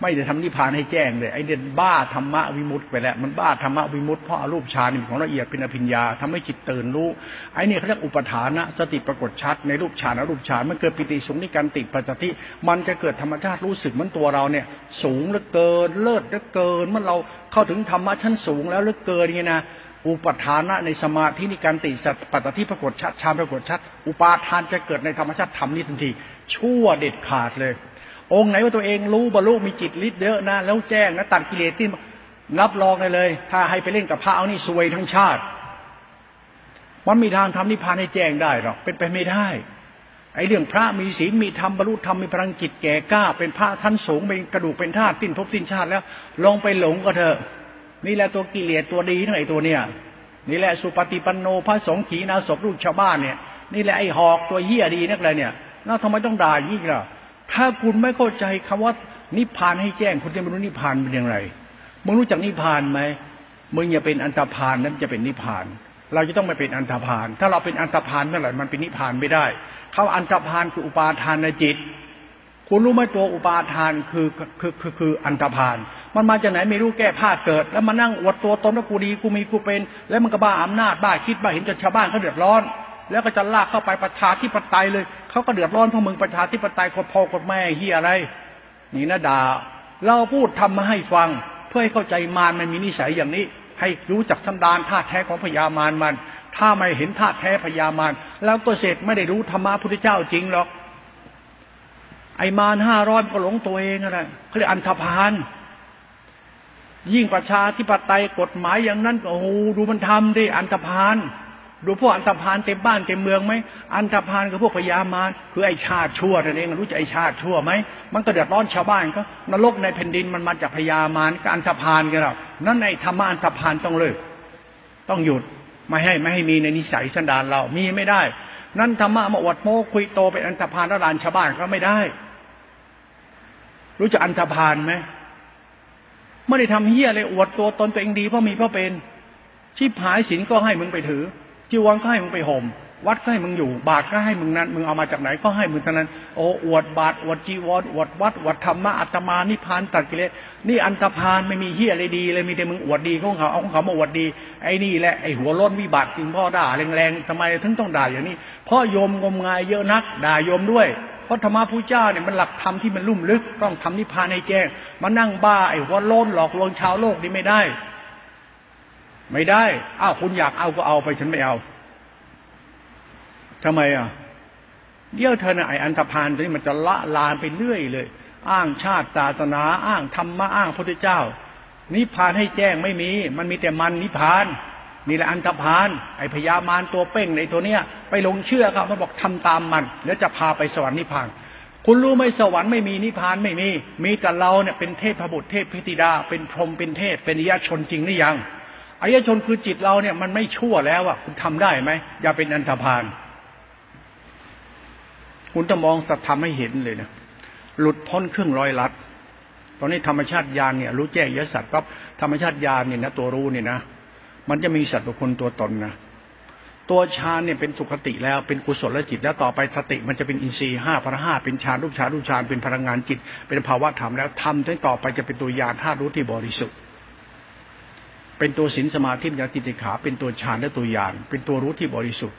ไม่ได้ทำนิพพานให้แจ้งเลยไอเด่นบ้าธรรมะวิมุตต์ไปแล้วมันบ้าธรรมะวิมุตต์เพราะอารูปฌานของละเอียดเป็นอภิญญาทำให้จิตตื่นรู้ไอ้นี่เขาเรียกอุปทานะสติปรากฏชัดในรูปฌานอรูปฌานมันเกิดปิติสุขนิการติดปัจจติมันจะเกิดธรรมชาติรู้สึกมันตัวเราเนี่ย สูงเหลือเกินเลิศเหลือเกินเมื่อเราเข้าถึงธรรมะชั้นสูงแล้วเหลือเกินเงี้ยนะอุปทานะในสมาธินิการติสัตปัตติปรากฏชัดฌานปรากฏชัด อุปาทานจะเกิดในธรรมชาติธรรมนี้ทันที ชั่วเด็ดขาดเลย องค์ไหนว่าตัวเองรู้บรรลุมีจิตฤทธิ์เยอะนะแล้วแจ้งนะตัดกิเลสที่รับรองได้เลย ถ้าให้ไปเล่นกับพระเอานี่ซวยทั้งชาติ มันมีทางทำนิพพานให้แจ้งได้หรอกเป็นไปไม่ได้ ไอ้เรื่องพระมีศีลมีธรรมบรรลุธรรมมีพลังจิตแก่กล้า เป็นพระท่านสูงเป็นกระดูกเป็นธาตุสิ้นภพสิ้นชาติแล้ว ลงไปหลงก็เถอะนี่แหละตัวกิเลสตัวดีทั้งไอ้ตัวเนี้ยนี่แหละสุปฏิปันโนพระสงฆ์ขีนาศพลูกชาวบ้านเนี่ย นี่แหละไอ้หอกตัวเหี้ยดีนักเลยเนี่ยแล้วทำไมต้องด่ายิ่งล่ะ ถ้าคุณไม่เข้าใจคำว่านิพพานให้แจ้ง คุณจะไม่รู้นิพพานเป็นอย่างไรมึงรู้จักนิพพานไหมมึงอย่าเป็นอันตรพานนั้นจะเป็นนิพพาน เราจะต้องไม่เป็นอันตรพาน ถ้าเราเป็นอันตรพานเมื่อไหร่มันเป็นนิพพานไม่ได้เขาอันตรพานคืออุปาทานในจิต คุณรู้ไหมตัวอุปาทานคือคือคือคืออันตรพาน มันมาจากไหนไม่รู้แก้ผ้าเกิด แล้วมานั่งอวดตัวตนว่ากูดีกูมีกูเป็น แล้วมันก็บ้าอำนาจบ้าคิดบ้าเห็นจนชาวบ้านเขาเดือดร้อน แล้วก็จะลากเข้าไปประชาธิปไตยเลย เขาก็เดือดร้อนเพราะมึงประชาธิปไตยกดพ่อกดแม่เฮียอะไร นี่นะดาเราพูดทำมาให้ฟัง เพื่อให้เข้าใจมารมันมีนิสัยอย่างนี้ ให้รู้จักสันดานธาแท้ของพญามารมัน ถ้าไม่เห็นธาแท้พญามารแล้วก็เสร็จไม่ได้รู้ธรรมะพุทธเจ้าจริงหรอก ไอมารห้าร้อยก็หลงตัวเองอะไรเขาเรียกอันธพาลยิ่งประชาธิปไตยกฎหมายอย่างนั้นโอ้โหดูมันทำดิอันตรพาน ดูพวกอันตรพานเต็มบ้านเต็มเมืองไหมอันตรพานกับพวกพญามารคือไอชาติชั่วนั่นเองรู้จักไอชาติชั่วไหมมันก็เดือดร้อนชาวบ้านก็นรกในแผ่นดินมันมาจากพญามารกับอันตรพานกันแล้วนั่นในธรรมะอันตรพานต้องเลิกต้องหยุดไม่ให้ไม่ให้มีในนิสัยสันดานเรามีไม่ได้ นั่นธรรมะมาอวดโม้คุยโตเป็นอันตรพานระลานชาวบ้านก็ไม่ได้ รู้จักอันตรพานไหมไม่ได้ทำเฮี้ยเลยอวดตัวตนตัวเองดีเพราะมีเพราะเป็นชีพหายศีลก็ให้มึงไปถือ จีวรก็ให้มึงไปห่มวัดก็ให้มึงอยู่ บาทก็ให้มึงนั้น มึงเอามาจากไหนก็ให้มึงเท่านั้น โอ้อวดบาทอวดจีวรอวดวัดอวดธรรมะอัตมานิพานตัดกิเลสนี่อันตรพานไม่มีเฮียอะไรดีเลยมีแต่มึงอวดดีของเขาเอาของเขามาอวดดีไอ้นี่แหละไอ้หัวล้นวิบัติจริงพ่อด่าแรงๆทำไมถึงต้องด่าอย่างนี้เพราะโยมงมงายเยอะนัก ด่าโยมด้วยเพราะธรรมะพุทธเจ้าเนี่ยมันหลักธรรมที่มันลุ่มลึกต้องทำนิพพานให้แจ้งมานั่งบ้าไอ้หัวล้นหลอกลวงชาวโลกนี่ไม่ได้ ไม่ได้ อ้าวคุณอยากเอาก็เอาไปฉันไม่เอาทำไมอะ เดี๋ยวเธอเนี่ยไออันธพาลตัวนี้มันจะละลานไปเรื่อยเลย อ้างชาติศาสนา อ้างธรรมะอ้างพระเจ้า นิพพานให้แจ้งไม่มี มันมีแต่มันนิพพานนี่แหละอันธพาลไอพญามารตัวเป้งในตัวเนี้ย ไปลงเชื่อครับมันบอกทำตามมัน แล้วจะพาไปสวรรค์นิพพาน คุณรู้ไหมสวรรค์ไม่มีนิพพานไม่มี มีแต่เราเนี่ยเป็นเทพบุตรเทพพิธิดา เป็นพรหมเป็นเทพเป็นญาชนจริงหรือยัง อายชนคือจิตเราเนี่ยมันไม่ชั่วแล้วอะคุณทำได้ไหมอย่าเป็นอันธพาลคุณจะมองสัตธรรมให้เห็นเลยนะหลุดพ้นเครื่องร้อยลัด ตอนนี้ธรรมชาติญาณเนี่ย รู้แจ้งยสัตว์ปั๊บธรรมชาติญาณเนี่ยนะตัวรู้เนี่ยนะมันจะมีสัตว์บุคคลตัวตนนะตัวฌานเนี่ยเป็นสุขติแล้วเป็นกุศลและจิตแล้วต่อไปสติมันจะเป็นอินทรีย์ห้าพระห้าเป็นฌานรูปฌานรูปฌานเป็นพลังงานจิต เป็นภาวะธรรมแล้วทำทั้งต่อไปจะเป็นตัวญาณธาตุรู้ที่บริสุทธิ์ เป็นตัวศีลสมาธิญาติติขา เป็นตัวฌานและตัวญาณเป็นตัวรู้ที่บริสุทธิ์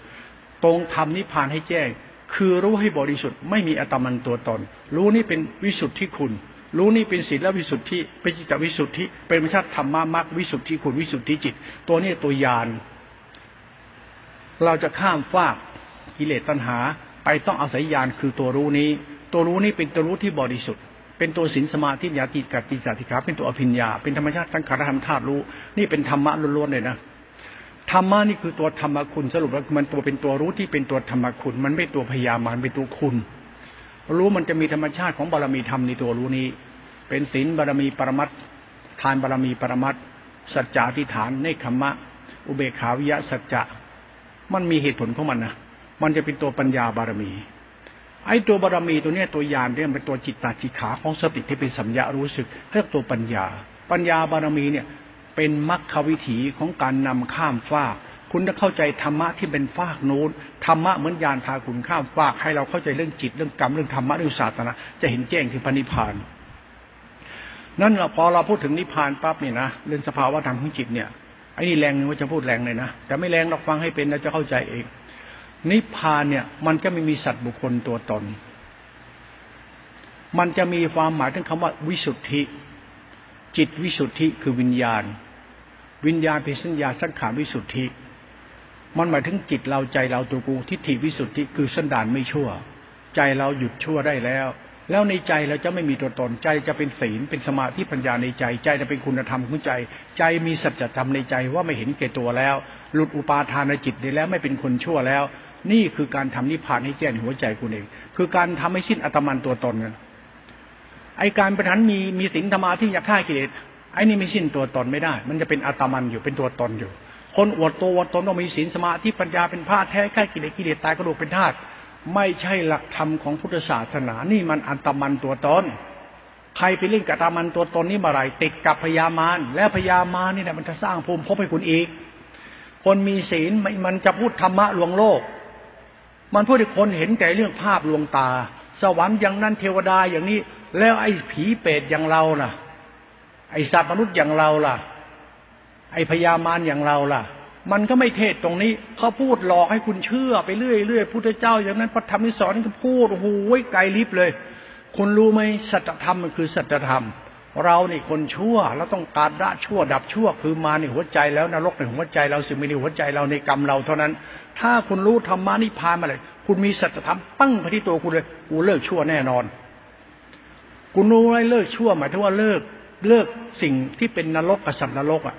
ตรงทำนิพพานให้แจ้ง คือรู้ให้บริสุทธิ์ไม่มีอัตมันตัวตน รู้นี่เป็นวิสุทธิคุณ รู้นี่เป็นศีลและวิสุทธิเป็นจิตวิสุทธิ เป็นวิชาธรรมะมรรควิสุทธิคุณวิสุทธิจิต ตัวนี้ตัวยานเราจะข้ามฟากกิเลสตัณหา ไปต้องอาศัยญาณคือตัวรู้นี้ ตัวรู้นี้เป็นตัวรู้ที่บริสุทธิ์ เป็นตัวศีลสมาธิญาติกัตติจติขาเป็นตัวอภิญญา เป็นธรรมชาติทั้งขารธรรมธาตุรู้ นี่เป็นธรรมะล้วนๆเลยนะธรรมะนี่คือตัวธรรมคุณสรุปแล้วมันตัวเป็นตัวรู้ที่เป็นตัวธรรมคุณ มันไม่ตัวพยามารเป็นตัวคุณ รู้มันจะมีธรรมชาติของบารมีธรรมในตัวรู้นี้ เป็นศีลบารมีปรมัตทานบารมีปรมัตสัจจะทิฐานเนคขมะ อุเบขาวิยะสัจจะ มันมีเหตุผลของมันนะมันจะเป็นตัวปัญญาบารมี ไอ้ตัวบารมีตัวเนี้ยตัวยานเนี่ยเป็นตัวจิตตาจิขาของสติที่เป็นสัญญารู้สึกเรียกตัวปัญญา ปัญญาบารมีเนี่ยเป็นมรรควิถีของการนำข้ามฟากคุณจะเข้าใจธรรมะที่เป็นฟากโน้นธรรมะเหมือนยานพาคุณข้ามฟาก ให้เราเข้าใจเรื่องจิตเรื่องกรรมเรื่องธรรมะเรื่องศาสนาจะเห็นแจ้งถึงพระนิพพานนั่นเราพอเราพูดถึงนิพพานปั๊บเนี่ยนะเรื่องสภาวะธรรมของจิตเนี่ยไอ้นี่แรงว่าจะพูดแรงเลยนะแต่ไม่แรงเราฟังให้เป็นเราจะเข้าใจเอง นิพพานเนี่ย มันก็ไม่มีสัตว์บุคคลตัวตน มันจะมีความหมายถึงคำว่าวิสุทธิ จิตวิสุทธิคือวิญญาณ วิญญาณเป็นสัญญาสังขารวิสุทธิ มันหมายถึงจิตเราใจเราตัวกูทิฏฐิวิสุทธิคือสันดานไม่ชั่ว ใจเราหยุดชั่วได้แล้ว แล้วในใจเราจะไม่มีตัวตนใจจะเป็นศีลเป็นสมาธิปัญญาในใจ ใจจะเป็นคุณธรรมของใจ ใจมีสัจธรรมในใจว่าไม่เห็นแก่ตัวแล้ว หลุดอุปาทานในจิตได้แล้วไม่เป็นคนชั่วแล้ว นี่คือการทำนิพพานให้แจ้งหัวใจคุณเอง คือการทำให้สิ้นอัตมันตัวตนกันไอการประทานมีมีสิ่งธรรมาที่อยากฆ่ากิเลสไอนี่ไม่สิ้นตัวตนไม่ได้ มันจะเป็นอัตมันอยู่เป็นตัวตนอยู่ คนอวดตัวอวดตนต้องมีศีลสมาธิปัญญาเป็นผ้าแท้แค่กิเลสกิเลสตายกระดูกเป็นธาตุไม่ใช่หลักธรรมของพุทธศาสนา นี่มันอัตมันตัวตนใครไปเล่นกับตามันตัวตนนี่มาไรติดกับพยามารและพยามารนี่แหละมันจะสร้างภูมิพบให้คุณอีก คนมีศีลมันจะพูดธรรมะลวงโลก มันพูดให้คนเห็นแต่เรื่องภาพลวงตา สวรรค์อย่างนั้นเทวดาอย่างนี้ แล้วไอ้ผีเปรตอย่างเราน่ะ ไอ้สัตว์มนุษย์อย่างเราล่ะ ไอ้พยามารอย่างเราล่ะ มันก็ไม่เทศตรงนี้เขาพูดหลอกให้คุณเชื่อไปเรื่อยเรื่อยพุทธเจ้า อย่างนั้นพระธรรมที่สอนก็พูดโอ้โหไกลลิบเลย คุณรู้ไหมสัจธรรมมันคือสัจธรรม เรานี่คนชั่วเราต้องการละชั่วดับชั่วคือมาในหัวใจแล้วนรกในหัวใจเราสิ่งไม่ในหัวใจเราในกรรมเราเท่านั้น ถ้าคุณรู้ธรรมานิพพานมาเลย คุณมีสัจธรรมปั้งไปที่ตัวคุณเลยกูเลิกชั่วแน่นอน คุณรู้ไหมเลิกชั่วหมายถึงว่าเลิกเลิกสิ่งที่เป็นนรกกับสัตว์นรกอะ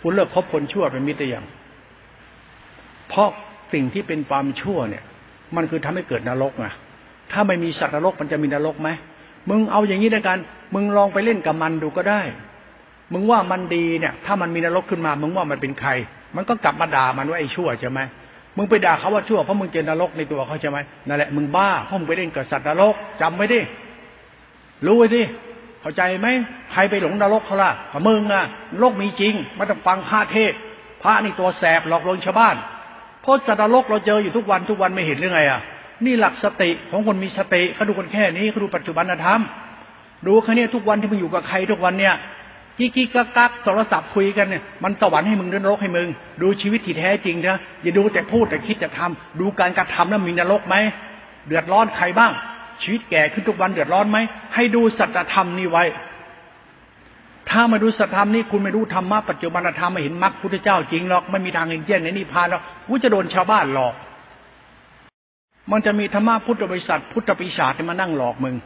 คุณเลิกคบคนชั่วเป็นมิตรอยังเพราะสิ่งที่เป็นความชั่วเนี่ย มันคือทำให้เกิดนรกไงถ้าไม่มีสัตว์นรกมันจะมีนรกไหม มึงเอาอย่างนี้ด้วยกัน มึงลองไปเล่นกับมันดูก็ได้ มึงว่ามันดีเนี่ย ถ้ามันมีนรกขึ้นมา มึงว่ามันเป็นใคร มันก็กลับมาด่ามันว่าไอ้ชั่วใช่ไหมมึงไปด่าเขาว่าชั่วเพราะมึงเจอนรกในตัวเขาใช่ไหมนั่นแหละมึงบ้าเพราะมึงไปเล่นกับสัตว์นรกจำไว้ดิ รู้ไว้ดิ เข้าใจไหมใครไปหลงนรกเขาล่ะมึงอะนรกมีจริงไม่ต้องฟังพระเทศพระนี่ตัวแสบหลอกลวงชาวบ้านเพราะสัตว์นรกเราเจออยู่ทุกวันทุกวันไม่เห็นหรือไงอะ นี่หลักสติของคนมีสติเขาดูกันแค่นี้เขาดูปัจจุบันธรรมดูแค่นี้ทุกวันที่มึงอยู่กับใครทุกวันเนี่ยกิ๊กกักกักโทรศัพท์คุยกันเนี่ยมันสวรรค์ให้มึงนรกให้มึง ดูชีวิตที่แท้จริงนะอย่าดูแต่พูดแต่คิดแต่ทำดูการกระทำแล้วมีนรกไหมเดือดร้อนใครบ้าง ชีวิตแก่ขึ้นทุกวันเดือดร้อนไหมให้ดูสัจธรรมนี่ไว้ ถ้ามาดูสัจธรรมนี่คุณไม่รู้ธรรมะปัจจุบันธรรมไม่เห็นมรรคพุทธเจ้าจริงหรอกไม่มีทางเห็นแจ้งในนิพพานหรอกกูจะโดนชาวบ้านหลอก มันจะมีธรรมะพุทธบริษัท พุทธปิศาจมานั่งหลอกมึง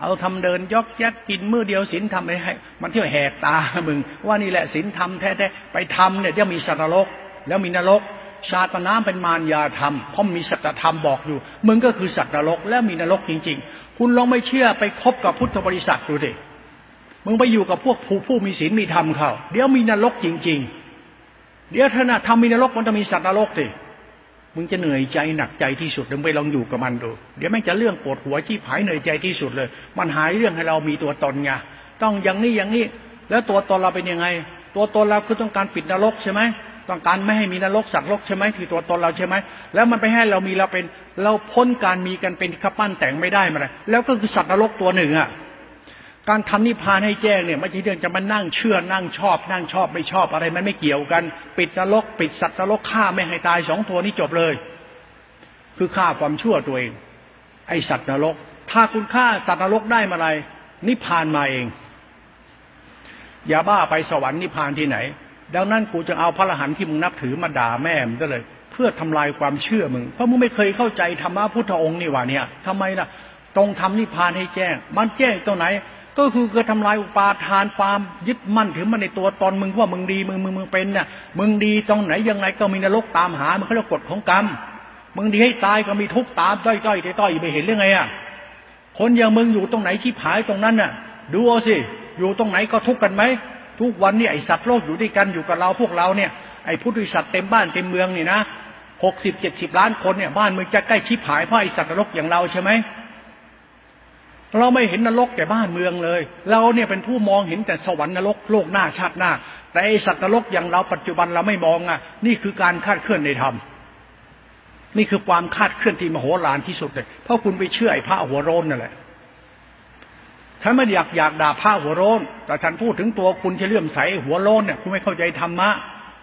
เอาทำเดินยกยักกินมือเดียวศีลทำให้ มันเที่ยวแหกตามึง ว่านี่แหละศีลทำแท้ๆไปทำเนี่ยจะมีสัตว์นรก แล้วมีนรกชาตน้ำเป็นมารยาธรรมเพราะมีสัจธรรมบอกอยู่ มึงก็คือสัตว์นรกแล้วมีนรกจริง ๆ คุณลองไม่เชื่อไปคบกับพุทธบริษัทดูดิมึงไปอยู่กับพวกผู้ผู้มีศีลมีธรรมเขาเดี๋ยวมีนรกจริง ๆ เดี๋ยวถ้าทำมีนรกมันจะมีสัตว์นรกดิ มึงจะเหนื่อยใจหนักใจที่สุด มึงไปลองอยู่กับมันดู เดี๋ยวแม่งจะเรื่องปวดหัวที่ผายเหนื่อยใจที่สุดเลย มันหายเรื่องให้เรามีตัวตนไง ต้องอย่างนี้อย่างนี้ แล้วตัวตนเราเป็นยังไง ตัวตนเราคือต้องการปิดนรกใช่ไหมต้องการไม่ให้มีนรกสักโลกใช่ไหมที่ตัวตนเราใช่ไหมแล้วมันไปให้เรามีเราเป็น เราพ้นการมีกันเป็นขับปั้นแต่งไม่ได้มาเลยแล้วก็คือสัตว์นรกตัวหนึ่งอะ การทำนิพพานให้แจ้งเนี่ยไม่ใช่เรื่องจะมานั่งเชื่อนั่งชอบ นั่งชอบไม่ชอบอะไรมันไม่เกี่ยวกัน ปิดนรก ปิดสัตว์นรกฆ่าไม่ให้ตายสองตัวนี้จบเลย คือฆ่าความชั่วตัวเอง ไอสัตว์นรก ถ้าคุณฆ่าสัตว์นรกได้มาอะไร นิพพานมาเองอย่าบ้าไปสวรรค์นิพพานที่ไหน ดังนั้นกูจะเอาพระอรหันต์ที่มึงนับถือมาด่าแม่มึงก็เลย เพื่อทำลายความเชื่อมึงเพราะมึงไม่เคยเข้าใจธรรมะพุทธองค์นี่ว่าเนี่ยทำไมล่ะตรงทำนิพพานให้แจ้ง มันแจ้งตรงไหน ก็คือการทำลายอุปาทานความยึดมั่นถือมันในตัวตอนมึงว่ามึงดีมึงมึงมึงเป็นเนี่ยมึงดีตรงไหนยังไงก็มีนรกตามหา มันเขาเรียกกฎของกรรม มึงดีให้ตายก็มีทุกข์ตามต้อยต้อยต้อยไม่เห็นเรื่องไงอะคนอย่างมึงอยู่ตรงไหนชิบหายตรงนั้นน่ะ ดูเอาสิอยู่ตรงไหนก็ทุกข์กันไหมทุกวันนี้ไอสัตว์โลกอยู่ด้วยกันอยู่กับเราพวกเราเนี่ยไอผู้ดุสัตว์เต็มบ้านเต็มเมืองนี่นะหกสิบเจ็ดสิบล้านคนเนี่ยบ้านมึงจะใกล้ชิบหายเพราะไอสัตว์โลกอย่างเราใช่ไหม เราไม่เห็นนรกแต่บ้านเมืองเลย เราเนี่ยเป็นผู้มองเห็นแต่สวรรค์นรกโลกหน้าชาติหน้า แต่ไอสัตว์นรกอย่างเราปัจจุบันเราไม่มองอะ นี่คือการคาดเคลื่อนในธรรม นี่คือความคาดเคลื่อนที่มโหฬารที่สุดเลย เพราะคุณไปเชื่อไอ้พระหัวโรนนั่นแหละฉันไม่อยากอยากด่าพระหัวโรนแต่ฉันพูดถึงตัวคุณจะเลื่อมใสหัวโลนเนี่ยคุณไม่เข้าใจธรรมะ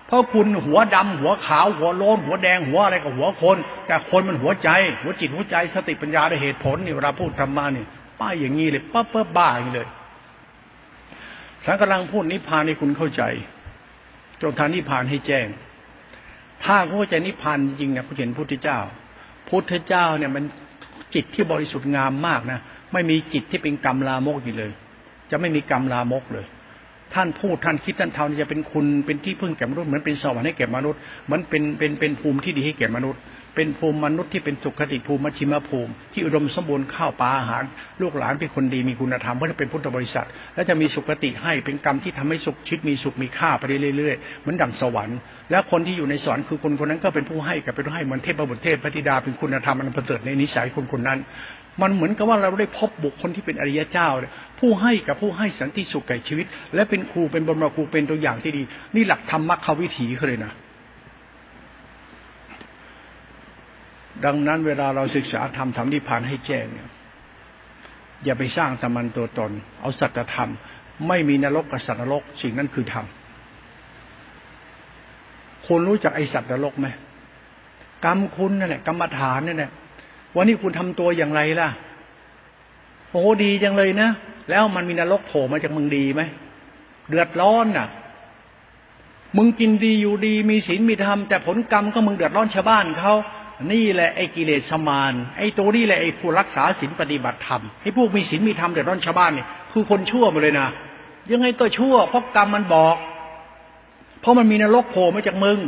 เพราะคุณหัวดำหัวขาว หัวโลนหัวแดงหัวอะไรกับหัวคน แต่คนมันหัวใจ หัวจิตหัวใจสติปัญญาในเหตุผลนี่เวลาพูดธรรมะนี่ ป้ายอย่างนี้เลยปั๊บปั๊บบ้าอย่างเลยฉันกำลังพูดนิพพานให้คุณเข้าใจ จงทานนิพพานให้แจ้ง ถ้าเข้าใจนิพพานจริงเนี่ยคุณเห็นพุทธเจ้า พุทธเจ้าเนี่ยมันจิตที่บริสุทธิ์งามมากนะไม่มีจิตที่เป็นกรรมลามกอยู่เลย จะไม่มีกรรมลามกเลย ท่านพูดท่านคิดท่านทำจะเป็นคุณเป็นที่พึ่งแก่มนุษย์เหมือนเป็นสวรรค์ให้แก่มนุษย์เหมือนเป็นเป็นเป็นภูมิที่ดีให้แก่มนุษย์ เป็นภูมิมนุษย์ที่เป็นสุขติภูมิมัชิมภูมิ ที่อุดมสมบูรณ์ข้าวปลาอาหาร ลูกหลานเป็นคนดีมีคุณธรรมเพราะเป็นพุทธบริษัท และจะมีสุขติให้เป็นกรรมที่ทำให้สุขชิดมีสุขมีค่าไปเรื่อยๆเหมือนดั่งสวรรค์และคนที่อยู่ในสวรรค์คือคนคนนั้นก็เป็นผู้ให้กับเป็นผู้ให้เหมือนเทพบุตรเทพพระธิดาเป็นคุณธรรมอันประเสริฐในนิสัยคนคนนั้นมันเหมือนกับว่าเราได้พบบุคคลที่เป็นอริยเจ้า ผู้ให้กับผู้ให้สันติสุขแก่ชีวิต และเป็นครูเป็นบรมครูเป็นตัวอย่างที่ดี นี่หลักธรรมมรรควิถีเลยนะ ดังนั้นเวลาเราศึกษาธรรมทำนิพพานให้แจ้งเนี่ยอย่าไปสร้างธรรมันตัวตน เอาสัจธรรม ไม่มีนรกกับสัตว์นรก สิ่งนั้นคือธรรมคุณรู้จักไอสัตว์นรกไหมกรรมคุณนั่นแหละกรรมฐานนั่นแหละวันนี้คุณทำตัวอย่างไรล่ะโอ้ดีจังเลยนะแล้วมันมีนรกโผล่มาจากมึงดีไหมเดือดร้อนน่ะ มึงกินดีอยู่ดีมีศีลมีธรรมแต่ผลกรรมก็มึงเดือดร้อนชาวบ้านเขา นี่แหละไอ้กิเลสมาน ไอ้ตัวนี่แหละไอ้ผู้รักษาศีลปฏิบัติธรรมไอ้พวกมีศีลมีธรรมเดือดร้อนชาวบ้านเนี่ยคือคนชั่วหมดเลยนะยังไงก็ชั่วเพราะกรรมมันบอก เพราะมันมีนรกโผล่มาจากมึง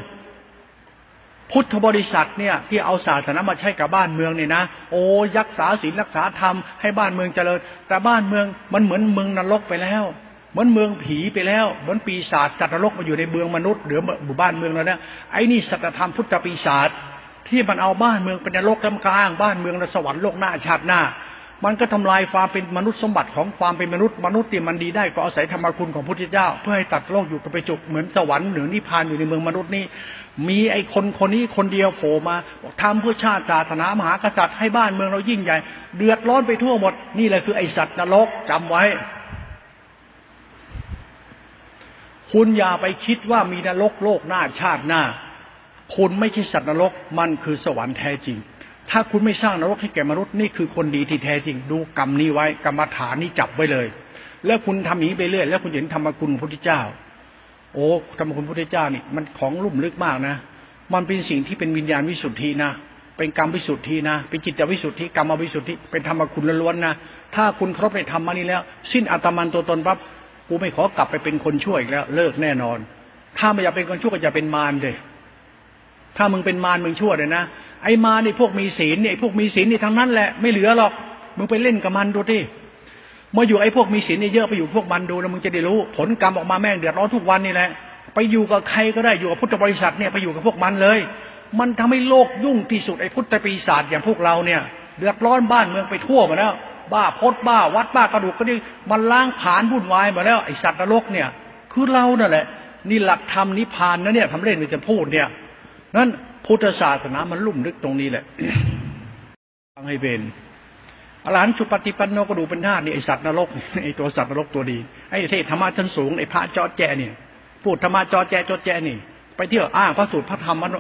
พุทธบริษัทเนี่ย ที่เอาศาสนามาใช้กับบ้านเมืองเนี่ยนะโอ้ยักษาศีลรักษาธรรมให้บ้านเมืองเจริญ แต่บ้านเมืองมันเหมือนเมืองนรกไปแล้วเหมือนเมืองผีไปแล้ว เหมือนปีศาจจัตนรกมาอยู่ในเมืองมนุษย์หรือหมู่บ้านเมืองแล้วเนี่ยไอ้นี่สัตธรรมพุทธปีศาจ ที่มันเอาบ้านเมืองเป็นนรกกลางบ้านเมืองสวรรค์โลกหน้าชาติหน้า มันก็ทำลายความเป็นมนุษย์สมบัติของความเป็นมนุษย์มนุษย์ที่มันดีได้ก็อาศัยธรรมคุณของพุทธเจ้า เพื่อให้ตัดโลกอยู่กับไปจุกเหมือนสวรรค์หรือนิพพานอยู่ในเมืองมนุษย์นี่มีไอ้คนคนนี้คนเดียวโผล่มาบอกทำเพื่อชาติศาสนามหากษัตริย์ให้บ้านเมืองเรายิ่งใหญ่ เดือดร้อนไปทั่วหมด นี่แหละคือไอ้สัตว์นรกจำไว้ คุณอย่าไปคิดว่ามีนรกโลกหน้าชาติหน้า คุณไม่ใช่สัตว์นรก มันคือสวรรค์แท้จริง ถ้าคุณไม่สร้างนรกให้แก่มนุษย์นี่คือคนดีที่แท้จริง ดูกรรมนี้ไว้กรรมฐานนี้จับไว้เลย แล้วคุณทำอย่างนี้ไปเรื่อยแล้วคุณเห็นธรรมคุณพระพุทธเจ้า โอ้ธรรมคุณพระพุทธเจ้านี่มันของลุ่มลึกมากนะ มันเป็นสิ่งที่เป็นวิญญาณวิสุทธินะเป็นกรรมวิสุทธินะ เป็นจิตวิสุทธิกรรมวิสุทธิ เป็นธรรมคุณล้วนๆนะ ถ้าคุณครบในธรรมนี้แล้ว สิ้นอัตมันตัวตนปั๊บกูไม่ขอกลับไปเป็นคนชั่วอีกแล้ว เลิกแน่นอน ถ้าไม่อยากเป็นคนชั่วก็จะเป็นมารเลย ถ้ามึงเป็นมารมึงชั่วเลยนะไอ้มานี่พวกมีศีลเนี่ยพวกมีศีลนี่ทั้งนั้นแหละไม่เหลือหรอกมึงไปเล่นกับมันดูดิมาอยู่ไอ้พวกมีศีลเนี่ยเยอะไปอยู่พวกมันดูแล้วมึงจะได้รู้ ผลกรรมออกมาแม่งเดือดร้อนทุกวันนี่แหละไปอยู่กับใครก็ได้อยู่กับพุทธบริษัทเนี่ยไปอยู่กับพวกมันเลย มันทำให้โลกยุ่งที่สุดไอ้พุทธปีศาจอย่างพวกเราเนี่ยเดือดร้อนบ้านเมืองไปทั่วหมดแล้วบ้าพดบ้าวัดบ้ากระดูกก็ดีมันล้างผลาญวุ่นวายหมดแล้วไอ้สัตว์นรกเนี่ย คือเรานั่นแหละ นี่หลักธรรมนิพพานนะเนี่ยทำเล่นมันจะพูดเนี่ย นั้นพุทธศาสนามันลุ่มลึกตรงนี้แหละฟังให้เป็นอรหันต์สุปฏิปันโนก็ดูเป็นท่านี่ไอสัตว์นรกไอตัวสัตว์นรกตัวดีไอเทศธรรมะชั้นสูงไอพระจอแจเนี่ยพูดธรรมะจอแจจอแจนี่ ไปเที่ยวอ้างพระสูตรพระธรรมมัน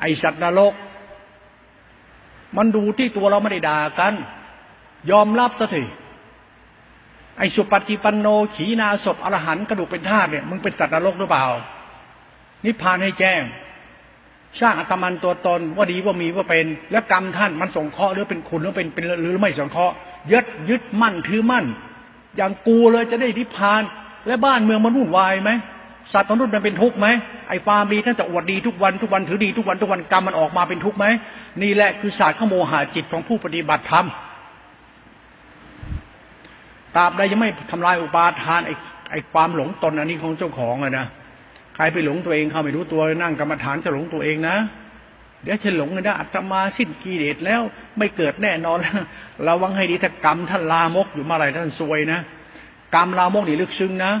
ไอสัตว์นรก มันดูที่ตัวเราไม่ได้ด่ากัน ยอมรับซะทีไอสุปฏิปันโนขีนาศพอรหันต์กระดูกเป็นธาตุเนี่ยมึงเป็นสัตว์นรกหรือเปล่านิพพานให้แจ้ง สร้างอัตมันตัวตนว่าดีว่ามีว่าเป็น แล้วกรรมท่านมันส่งเคราะห์หรือเป็นคุณหรือเป็นเป็นหรือไม่ส่งเคราะห์ยึดยึดมั่นถือมั่น อย่างกูเลยจะได้นิพพาน และบ้านเมืองมันวุ่นวายไหมสัตว์มนุษย์มันเป็นทุกข์ไหมไอ้ความดีท่านจะอวดดีทุกวันทุกวันถือดีทุกวันทุกวันกรรมมันออกมาเป็นทุกข์ไหมนี่แหละคือศาสตร์ขโมหาจิตของผู้ปฏิบัติธรรมตราบใดยังไม่ทำลายอุปาทานไอ้ไอ้ความหลงตนอันนี้ของเจ้าของอะนะ ใครไปหลงตัวเองเขาไม่รู้ตัวนั่งกรรมฐานจะหลงตัวเองนะ เดี๋ยวจะหลงเลยนะอัตมาสิ้นกิเลสแล้วไม่เกิดแน่นอนระวังให้ดีถ้ากรรมท่านลามกอยู่เมื่อไรท่านซวยนะกรรมลามกนี่ลึกซึ้งนะ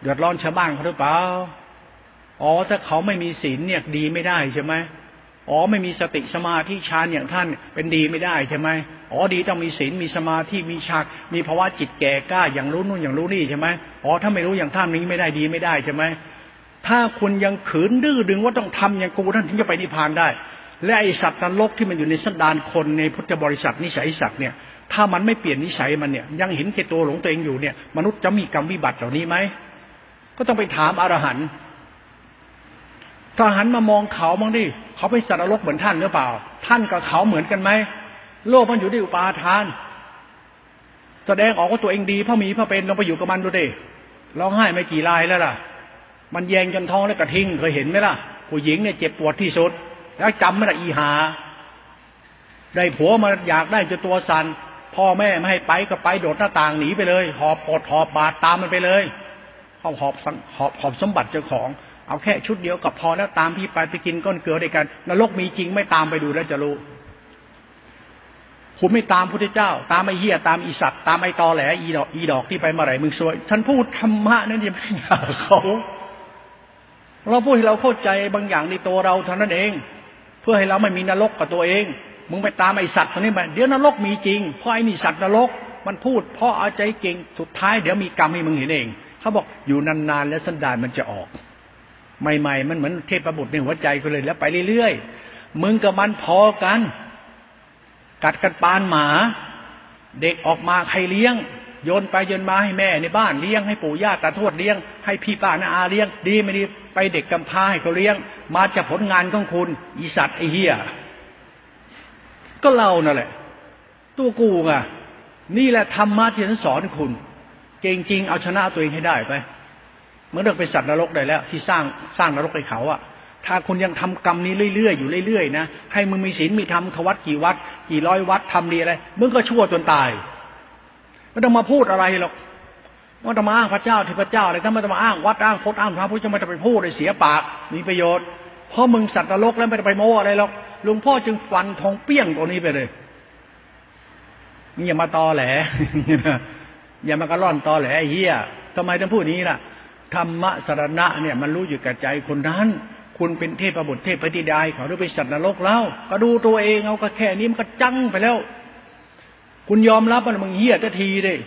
เดือดร้อนชาวบ้านเขาหรือเปล่าอ๋อถ้าเขาไม่มีศีลเนี่ยดีไม่ได้ใช่ไหมอ๋อไม่มีสติสมาธิฌานอย่างท่านเป็นดีไม่ได้ใช่ไหม อ๋อดีต้องมีศีลมีสมาธิมีฌานมีภาวะจิตแก่กล้าอย่างรู้นู่นอย่างรู้นี่ใช่ไหมอ๋อถ้าไม่รู้อย่างท่านนี้ไม่ได้ดีไม่ได้ใช่ไหมถ้าคุณยังขืนดื้อดึงว่าต้องทำอย่างกูท่านถึงจะไปนิพพานได้ และไอสัตว์นรกที่มันอยู่ในสันดานคนในพุทธบริษัทนิสัยสัตว์เนี่ยถ้ามันไม่เปลี่ยนนิสัยมันเนี่ยยังเห็นแก่ตัวหลงตัวเองอยู่เนี่ย มนุษย์จะมีกรรมวิบัติเหล่านี้ไหมก็ต้องไปถามอรหันต์ถ้าหันมามองเขาบ้างดิเขาเป็นสัตว์นรกเหมือนท่านหรือเปล่า ท่านกับเขาเหมือนกันไหม โลกมันอยู่ที่อุปาทาน แสดงออกว่าตัวเองดีพระมีพระเป็นลองไปอยู่กับมันดูดิร้องไห้ไม่กี่ลายแล้วล่ะ มันแยงจนท้องแล้วกระทิ้งเคยเห็นไหมล่ะ ผู้หญิงเนี่ยเจ็บปวดที่สุด แล้วจำไม่ได้อีหา ได้ผัวมาอยากได้จะตัวสันพ่อแม่ไม่ให้ไปก็ไปโดดหน้าต่างหนีไปเลย หอบปดหอบบาดตามมันไปเลยหอบหอบหอบหอบสมบัติเจ้าของ เอาแค่ชุดเดียวกับพอแล้วตามพี่ไปไปกินก้อนเกลือด้วยกันนรกมีจริงไม่ตามไปดูแล้วจะรู้ คุณไม่ตามพุทธเจ้า ตามไอ้เหี้ยตามอีสัตว์ตามไอ้ตอแหลอีดอกอีดอกที่ไปเมาไหนมึงสวยท่านพูดธรรมะนั่นยังไม่อยาเขาเราพูดให้เราเข้าใจบางอย่างในตัวเราเท่านั้นเอง เพื่อให้เราไม่มีนรกกับตัวเอง มึงไปตามไอ้สัตว์ตัวนี้ไปเดี๋ยวนรกมีจริงเพราะไอ้นี่สัตว์นรก มันพูดเพราะเอาใจเก่งสุดท้ายเดี๋ยวมีกรรมให้มึงเห็นเอง เขาบอกอยู่นานๆแล้วสันดานมันจะออก ใหม่ ๆ มันเหมือนเทพประบุในหัวใจก็เลยแล้วไปเรื่อยๆมึงกับมันพอกัน กัดกันปานหมา เด็กออกมาใครเลี้ยง โยนไปโยนมาให้แม่ในบ้านเลี้ยงให้ปู่ย่าตาทวดเลี้ยงให้พี่ป้านาอาเลี้ยง ดีไม่ดีไปเด็กกำพร้าให้เขาเลี้ยง มาจากผลงานของคุณอีสัตว์ไอเฮียก็เรานั่นแหละ ตัวกูไงนี่แหละธรรมะที่ฉันสอนคุณ เก่งจริงเอาชนะตัวเองให้ได้ไปเมื่อเรื่องเป็นสัตว์นรกได้แล้ว ที่สร้างสร้างนรกให้เขาอะ ถ้าคุณยังทำกรรมนี้เรื่อยๆอยู่เรื่อยๆนะให้มึงมีศีลมีธรรมทวัดกี่วัด กี่ร้อยวัดทำดีอะไรมึงก็ชั่วจนตายไม่ต้องมาพูดอะไรหรอกว่าจะมาอ้างพระเจ้าที่พระเจ้าอะไรถ้าไม่ต้องมาอ้างวัดอ้างพจน์อ้างพระพุทธจะไม่ต้องไปพูดเลยเสียปากมีประโยชน์เพราะมึงสัตว์นรกแล้วไม่ต้องไปโม้อะไรหรอกหลวงพ่อจึงฟันทองเปี้ยงตัวนี้ไปเลยมึงอย่ามาตอแหลอย่ามากระล่อนตอแหลเหี้ยทำไมต้องพูดนี้ล่ะธรรมะสรณะเนี่ยมันรู้อยู่กับใจคนนั้น คุณเป็นเทพบุตรเทพธิดาเขาหรือเป็นสัตว์นรกแล้วก็ดูตัวเองเอาก็แค่นี้มันก็จังไปแล้ว คุณยอมรับมันมึงเหี้ยจะทีเลย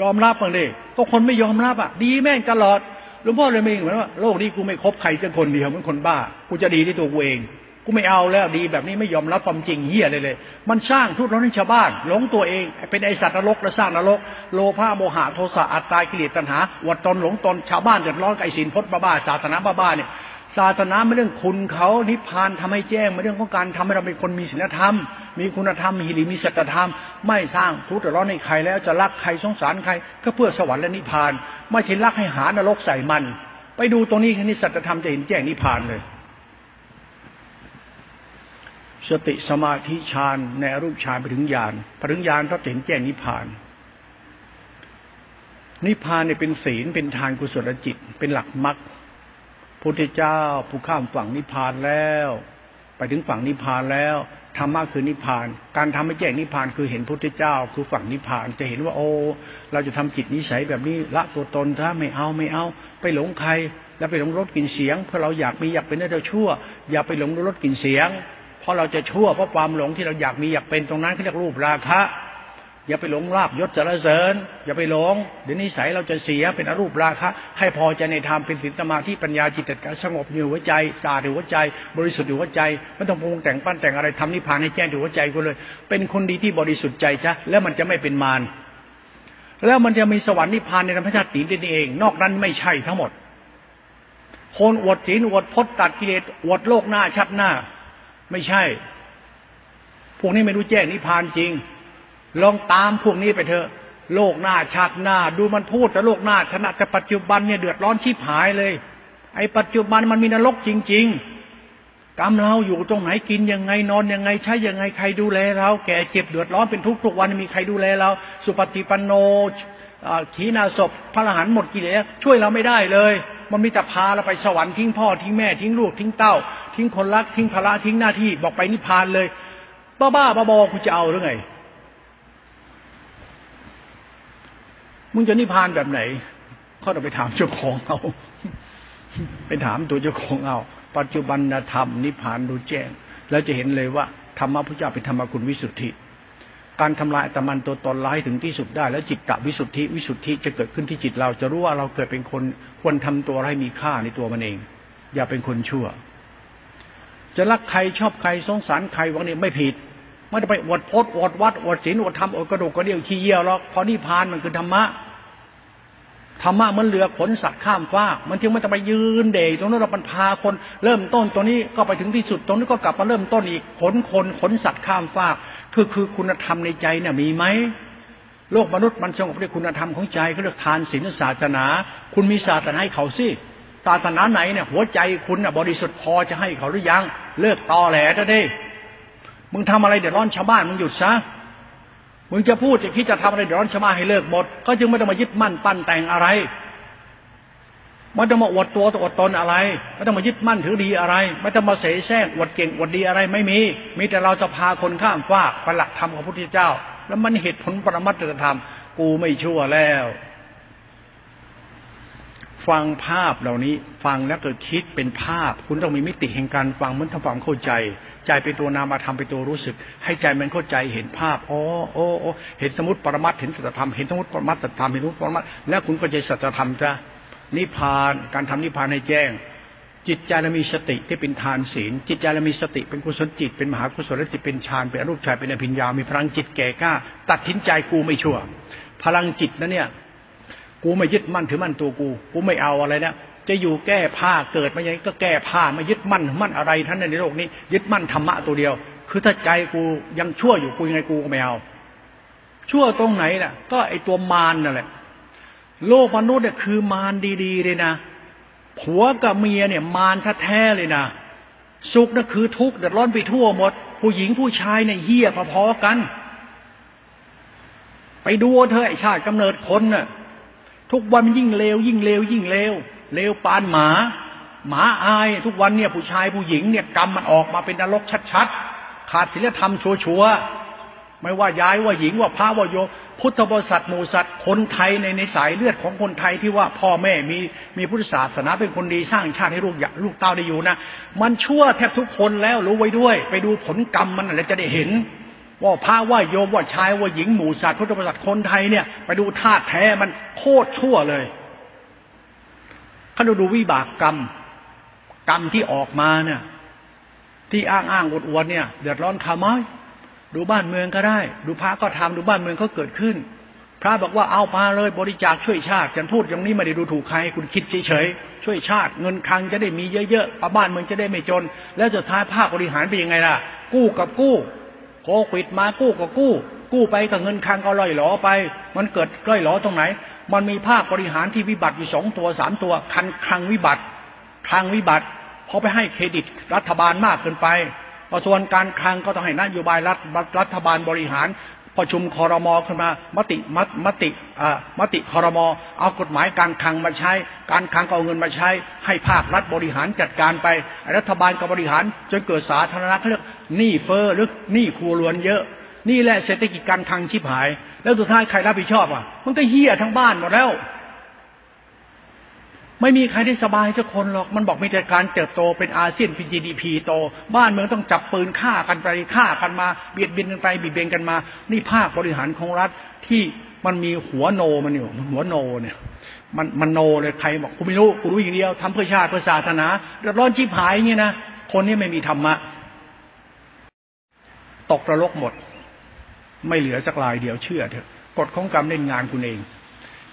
ยอมรับมันเลยก็คนไม่ยอมรับอะ ดีแม่งตลอดหลวงพ่อเลยม่เหมือนว่าโลกนี้กูไม่คบใครสักคนเดียวเหมือนคนบ้ากูจะดีที่ตัวกูเองกูไม่เอาแล้วดีแบบนี้ไม่ยอมรับความจริงเฮียเลยเลย มันสร้างทุกข์ร้อนให้ชาวบ้านหลงตัวเองเป็นไอสัตว์นรกและสร้างนรก โลภะโมหะโทสะอัตตากิเลสตัณหาวัดตนหลงตนชาวบ้านเดือดร้อนไอสินพจน์บ้าศาสนาบ้าเนี่ย ศาสนาไม่เรื่องคุณเขานิพพานทำให้แจ้งไม่เรื่องของการทำให้เราเป็นคนมีศีลธรรม มีคุณธรรมมีหิริมีสัจธรรม ไม่สร้างทุกข์ร้อนในใครแล้วจะรักใครสงสารใคร ก็เพื่อสวรรค์และนิพพาน ไม่ใช่รักให้หานรกใส่มัน ไปดูตรงนี้แค่นี้สัจธรรมจะเห็นแจ้งนิพพานเลย สติสมาธิฌานในรูปฌานไปถึงญาณพถึงญาณก็เห็นแจ้งนิพพานนิพพานเนี่ยเป็นศีลเป็นทานกุศลจิต เป็นหลักมรรค พุทธเจ้า ผู้ข้ามฝั่งนิพพานแล้ว ไปถึงฝั่งนิพพานแล้วธรรมะคือนิพพาน การทำให้แจ้งนิพพานคือเห็นพุทธเจ้า คือฝั่งนิพพานจะเห็นว่าโอ้เราจะทำจิตนิสัยแบบนี้ละตัวตนถ้าไม่เอาไม่เอา ไปหลงใคร แล้วไปหลงรสกลิ่นเสียง เพราะเราอยากมีอยากเป็นได้ชั่ว อย่าไปหลงรสกลิ่นเสียง เพราะเราจะชั่วเพราะความหลงที่เราอยากมีอยากเป็นตรงนั้นเขาเรียกรูปราคะ อย่าไปหลงลาบยศจรเสริญ อย่าไปหลง เดี๋ยวนิสัยเราจะเสียเป็นอรูปราคะ ให้พอใจในธรรมเป็นศีลสมาธิปัญญาจิตตสงบอยู่หัวใจสาดอยู่หัวใจ บริสุทธิ์อยู่หัวใจไม่ต้องปรุงแต่งปั้นแต่งอะไรทำนิพพานให้แจ้งอยู่หัวใจก็เลย เป็นคนดีที่บริสุทธิ์ใจจ้ะแล้วมันจะไม่เป็นมารแล้วมันจะมีสวรรค์นิพพานในธรรมชาติตีนเอง นอกนั้นไม่ใช่ทั้งหมด คนอวดศีลอวดพจน์ตัดกิเลสอวดโลกหน้าชัดหน้า ไม่ใช่พวกนี้ไม่รู้แจ้งนิพพานจริง ลองตามพวกนี้ไปเถอะ โลกหน้าชาติหน้า ดูมันพูดแต่โลกหน้าขณะแต่ปัจจุบันเนี่ยเดือดร้อนชีพหายเลย ไอ้ปัจจุบันมันมีนรกจริง ๆ กรรมเราอยู่ตรงไหนกินยังไงนอนยังไงใช้ยังไงใครดูแลเรา แก่เจ็บเดือดร้อนเป็นทุกทุกวันมีใครดูแลเรา สุปฏิปันโนขีนาศพพระอรหันต์หมดกิเลสช่วยเราไม่ได้เลย มันมีแต่พาเราไปสวรรค์ทิ้งพ่อทิ้งแม่ทิ้งลูกทิ้งเต้า ทิ้งคนรักทิ้งภาระทิ้งหน้าที่บอกไปนิพพานเลย บ้าบ้าบอๆคุณจะเอาหรือไง มึงจะนิพพานแบบไหนก็ต้องไปถามเจ้าของเอาไปถามตัวเจ้าของเอา ปัจจุบันธรรมนิพพานดูแจ้ง แล้วจะเห็นเลยว่าธรรมะพระเจ้าเป็นธรรมคุณวิสุทธิ การทำลายตมันตัวตนร้ายถึงที่สุดได้ แล้วจิตตวิสุทธิวิสุทธิจะเกิดขึ้นที่จิตเราจะรู้ว่าเราเกิดเป็นคนควรทำตัวให้มีค่าในตัวมันเอง อย่าเป็นคนชั่ว จะรักใครชอบใครสงสารใครวังนี้ไม่ผิด ไม่ได้ไปอวดพจน์อวดวัดอวดศีลอวดธรรมอวดกระดูกกระเดี่ยวขี้เยี่ยวหรอกพอนิพานมันคือธรรมะธรรมะมันเรือขนสัตว์ข้ามฟ้า มันจึงไม่ต้องไปยืนเดยตรงนั้นเราปัญพาคน เริ่มต้นตรงนี้ก็ไปถึงที่สุดตรงนี้ก็กลับมาเริ่มต้นอีกขนคนขนสัตว์ข้ามฟ้าคือคือคุณธรรมในใจเนี่ยมีไหมโลกมนุษย์มันสงบด้วยคุณธรรมของใจเขาเรียกทานศีลศาสนา คุณมีศาสนาให้เขาสิศาสนาไหนเนี่ยหัวใจคุณน่ะบริสุทธิ์พอจะให้เขาหรือยัง เลิกตอแหลซะดิ มึงทำอะไรเดือดร้อนชาวบ้านมึงหยุดซะมึงจะพูดจะคิดจะทำอะไรเดือดร้อนชาวบ้านให้เลิกหมด ก็จึงไม่ต้องมายึดมั่นปั้นแต่งอะไรไม่ต้องมาอวดตัวตัวอดตนอะไรไม่ต้องมายึดมั่นถือดีอะไร ไม่ต้องมาเสแสร้งอวดเก่งอวดดีอะไรไม่มี มีแต่เราจะพาคนข้ามฟากไปหลักธรรมของพระพุทธเจ้า แล้วมันเหตุผลปรมัตถธรรม กูไม่ชั่วแล้ว ฟังภาพเหล่านี้ฟังแล้วเกิดคิดเป็นภาพ คุณต้องมีมิติแห่งการฟังมันทำความเข้าใจ ใจเป็นตัวนามธรรมเป็นตัวรู้สึก ให้ใจมันเข้าใจเห็นภาพอ๋อโอ้โอ้เห็นสมุติปรมัตเห็นสัจธรรมเห็นสมุติปรมัตสัจธรรมเห็นสมุติปรมัตแล้วคุณก็ใจสัจธรรมจะนิพพานการทำนิพพานให้แจ้ง จิตใจเรามีสติที่เป็นทานศีล จิตใจเรามีสติเป็นกุศลจิต เป็นมหากุศลจิตเป็นฌานเป็นอรูปฌานเป็นอภิญญามีพลังจิตแก่กล้า ตัดทิ้นใจกูไม่ชั่ว พลังจิตนะเนี่ย กูไม่ยึดมั่นถือมั่นตัวกู กูไม่เอาอะไรนะจะอยู่แก้ผ้าเกิดมาอย่างก็แก้ผ้าไม่ยึดมั่นมั่นอะไรท่านในโลกนี้ ยึดมั่นธรรมะตัวเดียว คือถ้าใจกูยังชั่วอยู่กูยังไงกูก็ไม่เอา ชั่วตรงไหนล่ะ ก็ไอตัวมารนั่นแหละ โลกมนุษย์เนี่ยคือมารดีๆเลยนะผัวกับเมียเนี่ยมารแท้ๆเลยนะสุขนั่นคือทุกข์เดือดร้อนไปทั่วหมด ผู้หญิงผู้ชายเนี่ยเฮี้ยพอๆกัน ไปดูเธอไอชาติกำเนิดคนน่ะ ทุกวันมันยิ่งเลวยิ่งเลวยิ่งเลวเลวปานหมา หมาอายทุกวันเนี่ยผู้ชายผู้หญิงเนี่ยกรรมมันออกมาเป็นนรกชัดๆ ขาดศีลธรรมชัวๆไม่ว่าย้ายว่าหญิงว่าพระว่าโยพุทธบริษัทหมูสัตว์คนไทยในในสายเลือดของคนไทยที่ว่าพ่อแม่มีมีพุทธศาสนาเป็นคนดีสร้างชาติให้ลูกลูกเต้าได้อยู่นะ มันชั่วแทบทุกคนแล้วรู้ไว้ด้วย ไปดูผลกรรมมันแล้วจะได้เห็น ว่าพระว่าโยมว่าชายว่าหญิงหมู่สัตว์พุทธบริษัทคนไทยเนี่ยไปดูธาตุแท้มันโคตรชั่วเลยถ้าดูดูวิบากกรรม กรรมที่ออกมาเนี่ย ที่อ้างอ้างอวดอวดเนี่ย เดือดร้อนทำไมดูบ้านเมืองก็ได้ ดูพระก็ทำดูบ้านเมืองเขาเกิดขึ้น พระบอกว่าเอามาเลยบริจาคช่วยชาติฉันพูดอย่างนี้ไม่ได้ดูถูกใคร คุณคิดเฉยๆช่วยชาติเงินคลังจะได้มีเยอะๆบ้านเมืองจะได้ไม่จน แล้วสุดท้ายภาคบริหารเป็นยังไงล่ะ กู้กับกู้ โควิดมากู้ก็กู้ กู้ไปกับเงินคังก็ลอยหลอไป มันเกิดลอยหลอตรงไหน มันมีภาคบริหารที่วิบัติอยู่สองตัวสามตัวคันคังวิบัติคังวิบัติพอไปให้เครดิตรัฐบาลมากเกินไปกระทรวงการคลังก็ต้องให้นโยบายรัฐรัฐบาลบริหาร ประชุมคอรมอขึ้นมา มติมมติอ่ามติคอรมอเอากฎหมายการคลังมาใช้ การคลังเอาเงินมาใช้ ให้ภาครัฐบริหารจัดการไป รัฐบาลก็บริหารจนเกิดสาธารณะเขาเรียกหนี้เฟ้อหรือหนี้ครัวรวนเยอะ นี่แหละเศรษฐกิจการคลังชิบหาย แล้วสุดท้ายใครรับผิดชอบอะ มันก็เฮี้ยทั้งบ้านหมดแล้ว ไม่มีใครได้สบายทุกคนหรอก มันบอกมีแต่การเติบโตเป็นอาเซียนเป็น GDP โต บ้านเมืองต้องจับปืนฆ่ากันไปฆ่ากันมา เบียดเบียนกันไปเบียดเบียนกันมา นี่ภาคบริหารของรัฐที่มันมีหัวโนมันอยู่หัวโนเนี่ย มันมันโนเลยใครบอกกูไม่รู้กูรู้อย่างเดียวทำเพื่อชาติเพื่อศาสนาเดือดร้อนชิบหายอย่างนี้นะคนนี้ไม่มีธรรมะ ตกระลกหมด ไม่เหลือสักลายเดียวเชื่อเถอะกฎของกรรมเล่นงานคุณเอง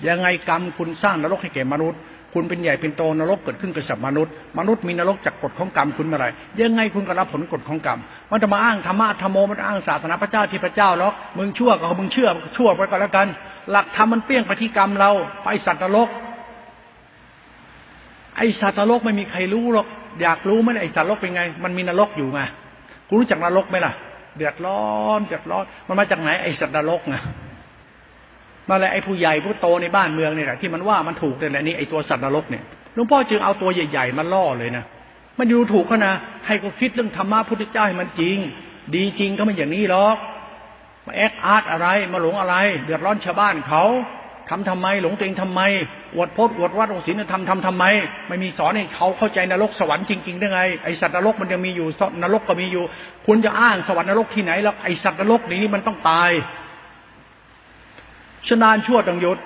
ยังไงกรรมคุณสร้างนรกให้แก่มนุษย์ คุณเป็นใหญ่เป็นโตนรกเกิดขึ้นกับสัตว์มนุษย์ มนุษย์มีนรกจากกฎของกรรมคุณเมื่อไรยังไงคุณก็รับผลกฎของกรรมมันจะมาอ้างธรรมะธรรมโมมันอ้างศาสนาพระเจ้าที่พระเจ้าหรอกมึงชั่วก็มึงเชื่อชั่วไปก็แล้วกัน หลักธรรมมันเปี้ยงไปที่กรรมเราไปสัตว์นรกไอสัตว์นรกไม่มีใครรู้หรอกอยากรู้ไหมไอสัตว์นรกเป็นไง มันมีนรกอยู่ไงคุณรู้จักนรกไหมล่ะ เดือดร้อนเดือดร้อน มันมาจากไหนไอสัตว์นรกไง มาแล้วไอ้ผู้ใหญ่ผู้โตในบ้านเมืองเนี่ยแหละที่มันว่ามันถูกแต่แหละนี่ไอ้ตัวสัตว์นรกเนี่ยหลวงพ่อจึงเอาตัวใหญ่ๆมาล่อเลยนะมันดูถูกเขานะให้เขาคิดเรื่องธรรมะพุทธเจ้าให้มันจริง ดีจริงก็ไม่อย่างนี้หรอกมาแอคอาร์ตอะไรมาหลงอะไร เดือดร้อนชาวบ้านเขาทำทำไมหลงตัวเองทำไม อวดพจน์อวดวัดอวดศีลทำทำทำไม ไม่มีสอนให้เขาเข้าใจนรกสวรรค์จริงๆได้ไงไอสัตว์นรกมันยังมีอยู่นรกก็มีอยู่ คุณจะอ้างสวรรค์นรกที่ไหนแล้วไอสัตว์นรกนี้มันต้องตาย ชนานชั่วตังยุด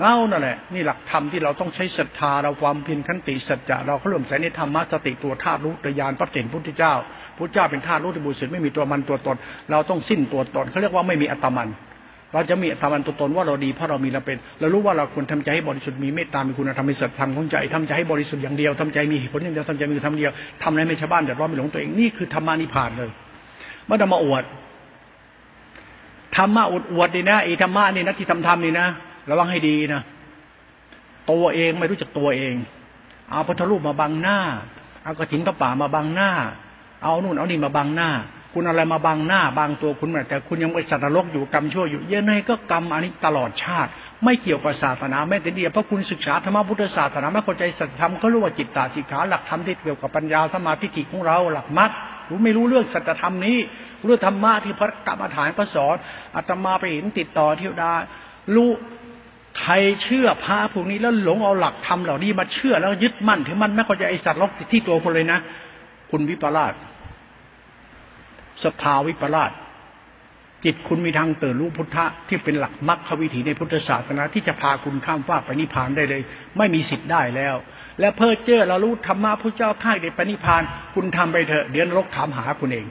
เรานั่นแหละนี่หลักธรรมที่เราต้องใช้ศรัทธาเราความเพียรขันติสัจจะเราเขาเริ่มใส่ในธรรมะสติตัวธาตุรู้ตยานพระเก่งพุทธเจ้าพุทธเจ้าเป็นธาตุรู้ที่บุญสุดไม่มีตัวมันตัวตน เราต้องสิ้นตัวตนเขาเรียกว่าไม่มีอัตมัน เราจะมีอัตมันตัวตนว่าเราดีเพราะเรามีเราเป็นเรารู้ว่าเราควรทำใจให้บริสุทธิ์มีเมตตามีคุณธรรมมีสัจธรรมของใจทำใจให้บริสุทธิ์อย่างเดียวทำใจมีผลอย่างเดียวทำใจมีทำเดียวทำอะไรไม่ชาวบ้านเดือดร้อนไม่หลงตัวเองนี่คือธรรมานิพานเลยไม่ต้องมาอวด ธรรมะอวดอวดดีนะไอ้ธรรมะนี่นะที่ทำทำนี่นะระวังให้ดีนะตัวเองไม่รู้จักตัวเอง เอาพุทธรูปมาบังหน้า เอากระถินกระป่ามาบังหน้า เอานู่นเอานี่มาบังหน้า คุณอะไรมาบังหน้าบางตัวคุณแต่คุณยังไปสัตว์นรกอยู่กรรมชั่วอยู่เยังไงก็กรรมอันนี้ตลอดชาติ ไม่เกี่ยวกับศาสนาแม้แต่เดียวเพราะคุณศึกษาธรรมพุทธศาสนาไม่เข้าใจสัจธรรมก็รู้ว่าจิตตาสิกขาหลักธรรมที่เกี่ยวกับปัญญาสมาธิิของเราหลักมัดรู้ไม่รู้เรื่องสัจธรรมนี้ เรื่องธรรมะที่พระกรรมฐานพระสอนอาตมาไปเห็นติดต่อเทวดารู้ใครเชื่อพระพวกนี้แล้วหลงเอาหลักธรรมเหล่านี้มาเชื่อแล้วยึดมั่นถึงมันไม่เข้าใจไอสัตว์ล็อกที่ตัวคนเลยนะ คุณวิปลาสสภาวิปลาสจิตคุณมีทางเติดรู้พุทธะที่เป็นหลักมรรควิถีในพุทธศาสนาที่จะพาคุณข้ามฟากไปนิพพานได้เลย ไม่มีสิทธิ์ได้แล้ว และเพ้อเจ้อเรารู้ธรรมะพระเจ้าข้าเด็ดไปนิพพาน คุณทำไปเถอะเดี๋ยวนรกถามหาคุณเอง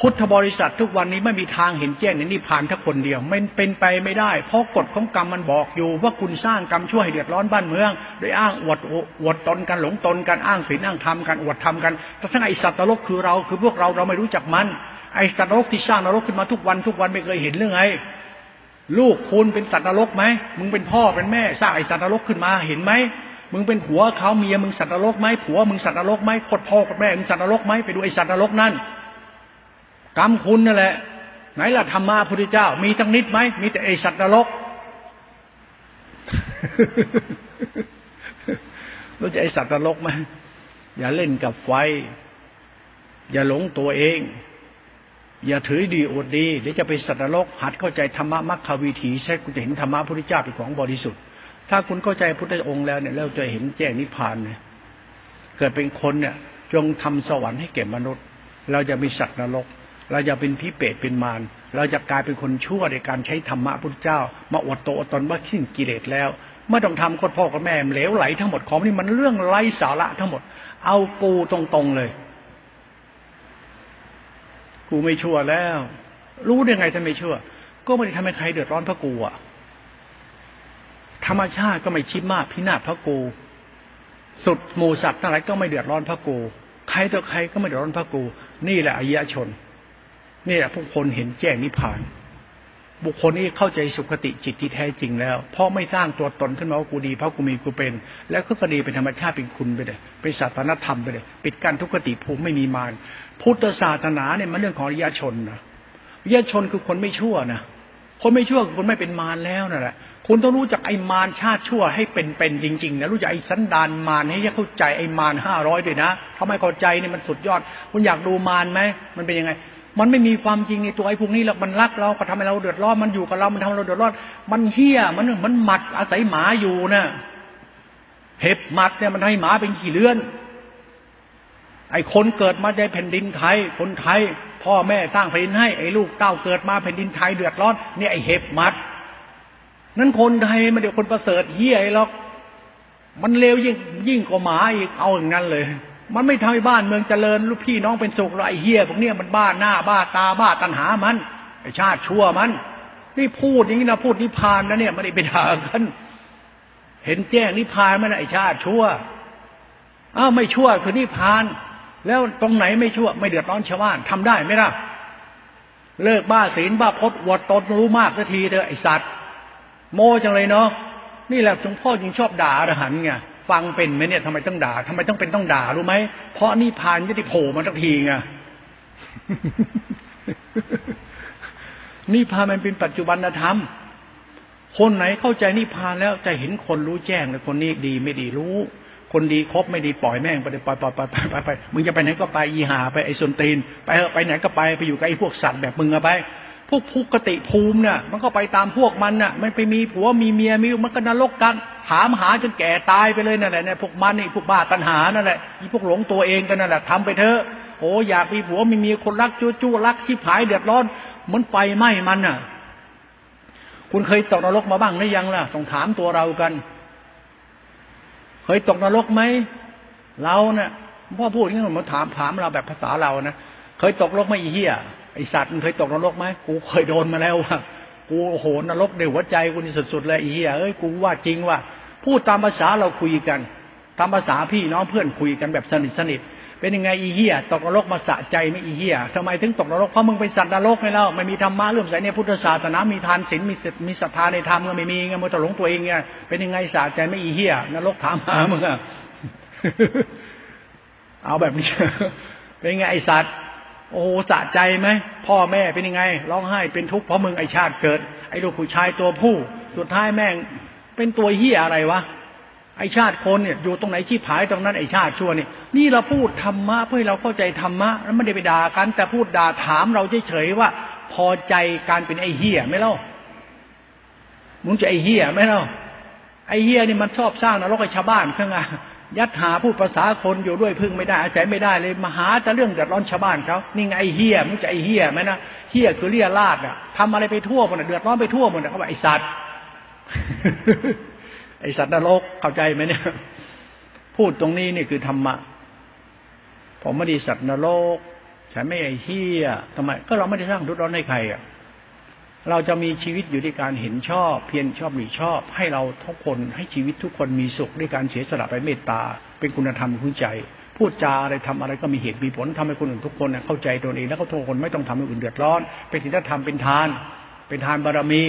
พุทธบริษัททุกวันนี้ไม่มีทางเห็นแจ้งในนิพพานทักคนเดียวไม่เป็นไปไม่ได้ เพราะกฎของกรรมมันบอกอยู่ ว่าคุณสร้างกรรมช่วยให้เดือดร้อนบ้านเมือง โดยอ้างอวดอวดตนกันหลงตนกันอ้างศีลอ้างธรรมกันอวดธรรมกันแต่ทั้งไอสัตว์นรกคือเราคือพวกเราเราไม่รู้จักมัน ไอสัตว์นรกที่สร้างนรกขึ้นมาทุกวันทุกวันไม่เคยเห็นเรื่องไงลูกคุณเป็นสัตว์นรกไหมมึงเป็นพ่อเป็นแม่สร้างไอสัตว์นรกขึ้นมาเห็นไหมมึงเป็นผัวเขาเมียมึงสัตว์นรกไหมผัวมึงสัตว์นรกไหมคดพ่อคดแม่มึงสัตว์นรกไหมไปดูไอสัตว์นรกนั่น กรรมคุณนั่นแหละ ไหนล่ะธรรมะพุทธเจ้า มีทั้งนิดไหมมีแต่ไอสัตว์นรกรู้จักไอสัตว์นรกไหมอย่าเล่นกับไฟ อย่าหลงตัวเอง อย่าถือดีอดดีเดี๋ยวจะไปสัตว์นรก หัดเข้าใจธรรมะมรรควิถีใช่คุณจะเห็นธรรมะพุทธเจ้าเป็นของบริสุทธิ์ ถ้าคุณเข้าใจพุทธองค์แล้วเนี่ยเราจะเห็นแจ้งนิพพานเนี่ยเกิดเป็นคนเนี่ย จงทำสวรรค์ให้แก่มนุษย์ เราจะมีสัตว์นรก เราจะเป็นพิเปตเป็นมารเราจะกลายเป็นคนชั่วในการใช้ธรรมะพุทธเจ้า มาอดโตอดตนว่าขิ้นกิเลสแล้วไม่ต้องทำกดพ่อกับแม่เหลวไหลทั้งหมดของนี่มันเรื่องไร้สาระทั้งหมด เอากูตรงๆเลย กูไม่ชั่วแล้ว รู้ได้ไงถ้านไม่ชั่ว ก็ไม่ได้ทำให้ใครเดือดร้อนพระกูอะธรรมชาติก็ไม่ชิดมากพินาศพระกู สุดหมูสัตว์ทั้งหลายก็ไม่เดือดร้อนพระกู ใครต่อใครก็ไม่เดือดร้อนพระกู นี่แหละอายะชน นี่แหละผู้คนเห็นแจ้งนิพพาน บุคคลนี้เข้าใจสุขติจิตที่แท้จริงแล้ว เพราะไม่สร้างตัวตนขึ้นมาว่ากูดีเพราะกูมีกูเป็น แล้วก็คดีเป็นธรรมชาติเป็นคุณไปเลยเป็นศาสนธรรมไปเลยปิดกั้นทุกขติภูมิไม่มีมารพุทธศาสนาเนี่ยมันเรื่องของอริยชนนะอริยชนคือคนไม่ชั่วนะคนไม่ชั่วคือคนไม่เป็นมารแล้วนั่นแหละคุณต้องรู้จักไอ้มารชาติชั่วให้เป็นเป็นจริงๆนะรู้จักไอ้สันดานมารให้เข้าใจไอ้มารห้าร้อยด้วยนะทำไมเข้าใจเนี่ยมันสุดยอด คุณอยากดูมารไหมมันเป็นยังไง มันไม่มีความจริงในตัวไอ้พวกนี้หรอกมันรักเราก็ทำให้เราเดือดร้อนมันอยู่กับเรา มันทำเราเดือดร้อนมันเฮี้ยมันมันหมัดอาศัยหมาอยู่นะเห็บหมัดเนี่ยมันให้หมาเป็นขี้เลื่อน ไอ้คนเกิดมาในแผ่นดินไทย คนไทย พ่อแม่สร้างแผ่นดินให้ไอ้ลูกเต้าเกิดมาแผ่นดินไทยเดือดร้อนเนี่ยไอ้เห็บหมัด นั้นคนไทยมันเดี๋ยวคนประเสริฐเฮี้ยหรอกมันเลวยิ่งยิ่งกว่าหมาอีกเอาอย่างนั้นเลย มันไม่ทำให้บ้านเมืองเจริญลูกพี่น้องเป็นสุขไรเฮียพวกเนี้ยมันบ้าหน้าบ้าตาบ้าตัณหามันไอชาติชั่วมัน นี่พูดอย่างนี้นะพูดนิพพานนะเนี่ยไม่ได้ไปด่ากันเห็นแจ้งนิพพานมันไอชาติชั่วอ้าวไม่ชั่วคือนิพพาน แล้วตรงไหนไม่ชั่ว ไม่เดือดร้อนชาวบ้านทำได้ไหมล่ะ เลิกบ้าศีลบ้าพจน์วดตนรู้มากสักทีเถอะไอสัตว์ โมจังเลยเนาะนี่แหละหลวงพ่อจึงชอบด่าอรหันไง ฟังเป็นไหมเนี่ยทำไมต้องด่าทำไมต้องเป็นต้องด่ารู้ไหมเพราะนิพานจะได้โผล่มาทักทีไงนิพานมันเป็นปัจจุบันธรรม คนไหนเข้าใจนิพานแล้วจะเห็นคนรู้แจ้งเลยคนนี้ดีไม่ดีรู้ คนดีครบไม่ดีปล่อยแม่งไปไปไปไปไปไปไปมึงจะไปไหนก็ไปอีหาไปไอ้สนตีนไปเออไปไหนก็ไปไปอยู่กับไอ้พวกสัตว์แบบมึงอะไป วกภูกติภูมิเนี่ยมันก็ไปตามพวกมันน่ะ มันไปมีผัวมีเมียมีมันก็นรกกันหามหาจนแก่ตายไปเลยนั่นแหละเนี่ยพวกมันนี่พวกบ้าตัณหานั่นแหละอีพวกหลงตัวเองกันนั่นแหละทำไปเถอะโอ้อยากมีผัวมีเมียคนรักจู้จู้รักที่ผายเดือดร้อนเหมันไฟไหม้มันน่ะ คุณเคยตกนรกมาบ้างหรือยังล่ะต้องถามตัวเรากัน เคยตกนรกไหมเราเนี่ยพ่อพูดอย่างนี้มาถามถามเราแบบภาษาเรานะเคยตกนรกไหมอีเหี้ย ไอสัตว์มึงเคยตกนรกไหมกูเคยโดนมาแล้วว่ะกูโหนรกในหัวใจกูนี่สุดๆเลยอีเหี้ยเอ้ยกูว่าจริงว่าพูดตามภาษาเราคุยกันตามภาษาพี่น้องเพื่อนคุยกันแบบสนิทสนิทเป็นยังไงอีเหี้ยตกนรกมาสะใจไม่อีเหี้ยทำไมถึงตกนรกเพราะมึงเป็นสัตว์นรกไงเล่าไม่มีธรรมะเรื่องใส่ในพุทธศาสนามีทานศีลมีมีศรัทธาในธรรมก็ไม่มีไงมันตหลงตัวเองไงเป็นยังไงสะใจไม่อีเหี้ยนรกถามหามึงอะเอาแบบนี้เป็นยังไงไอสัตว์ โอ้สะใจไหมพ่อแม่เป็นยังไงร้องไห้เป็นทุกข์เพราะมึงไอชาติเกิด ไอลูกผู้ชายตัวผู้ สุดท้ายแม่ง เป็นตัวเฮียอะไรวะไอชาติคนเนี่ยอยู่ตรงไหนชี้ผายตรงนั้นไอชาติชั่วนี่นี่เราพูดธรรมะเพื่อเราเข้าใจธรรมะแล้วไม่ได้ไปด่ากัน แต่พูดด่าถามเราเฉยๆว่า พอใจการเป็นไอเฮียไม่เล่ามึงจะไอเฮียไม่เล่าไอเฮียนี่มันชอบสร้างนรกให้ชาวบ้านเพื่อไง ยัดหาพูดภาษาคนอยู่ด้วยพึ่งไม่ได้อาศัยไม่ได้เลยมาหาแต่เรื่องเดือดร้อนชาวบ้านเขานี่ไงไอเฮียมึงจะไอเฮียไหมนะเฮียคือเรียราดอะทำอะไรไปทั่วหมดเดือดร้อนไปทั่วหมดเขาบอกไอสัตว์ไอสัตว์นรกเข้าใจไหมเนี่ย พูดตรงนี้นี่คือธรรมะผมไม่ได้สัตว์นรกฉันไม่ไอเฮียทำไม ก็เราไม่ได้สร้างทุกข์ร้อนให้ใครอะ เราจะมีชีวิตอยู่ด้วยการเห็นชอบ เพียรชอบหรือชอบ ให้เราทุกคนให้ชีวิตทุกคนมีสุขด้วยการเสียสละไปเมตตา เป็นคุณธรรมคุณใจ พูดจาอะไรทำอะไรก็มีเหตุมีผลทำให้คนอื่นทุกคนเข้าใจตัวเองแล้วก็ทุกคนไม่ต้องทำให้อื่นเดือดร้อน เป็นศีลธรรมเป็นทาน เป็นทานบารมี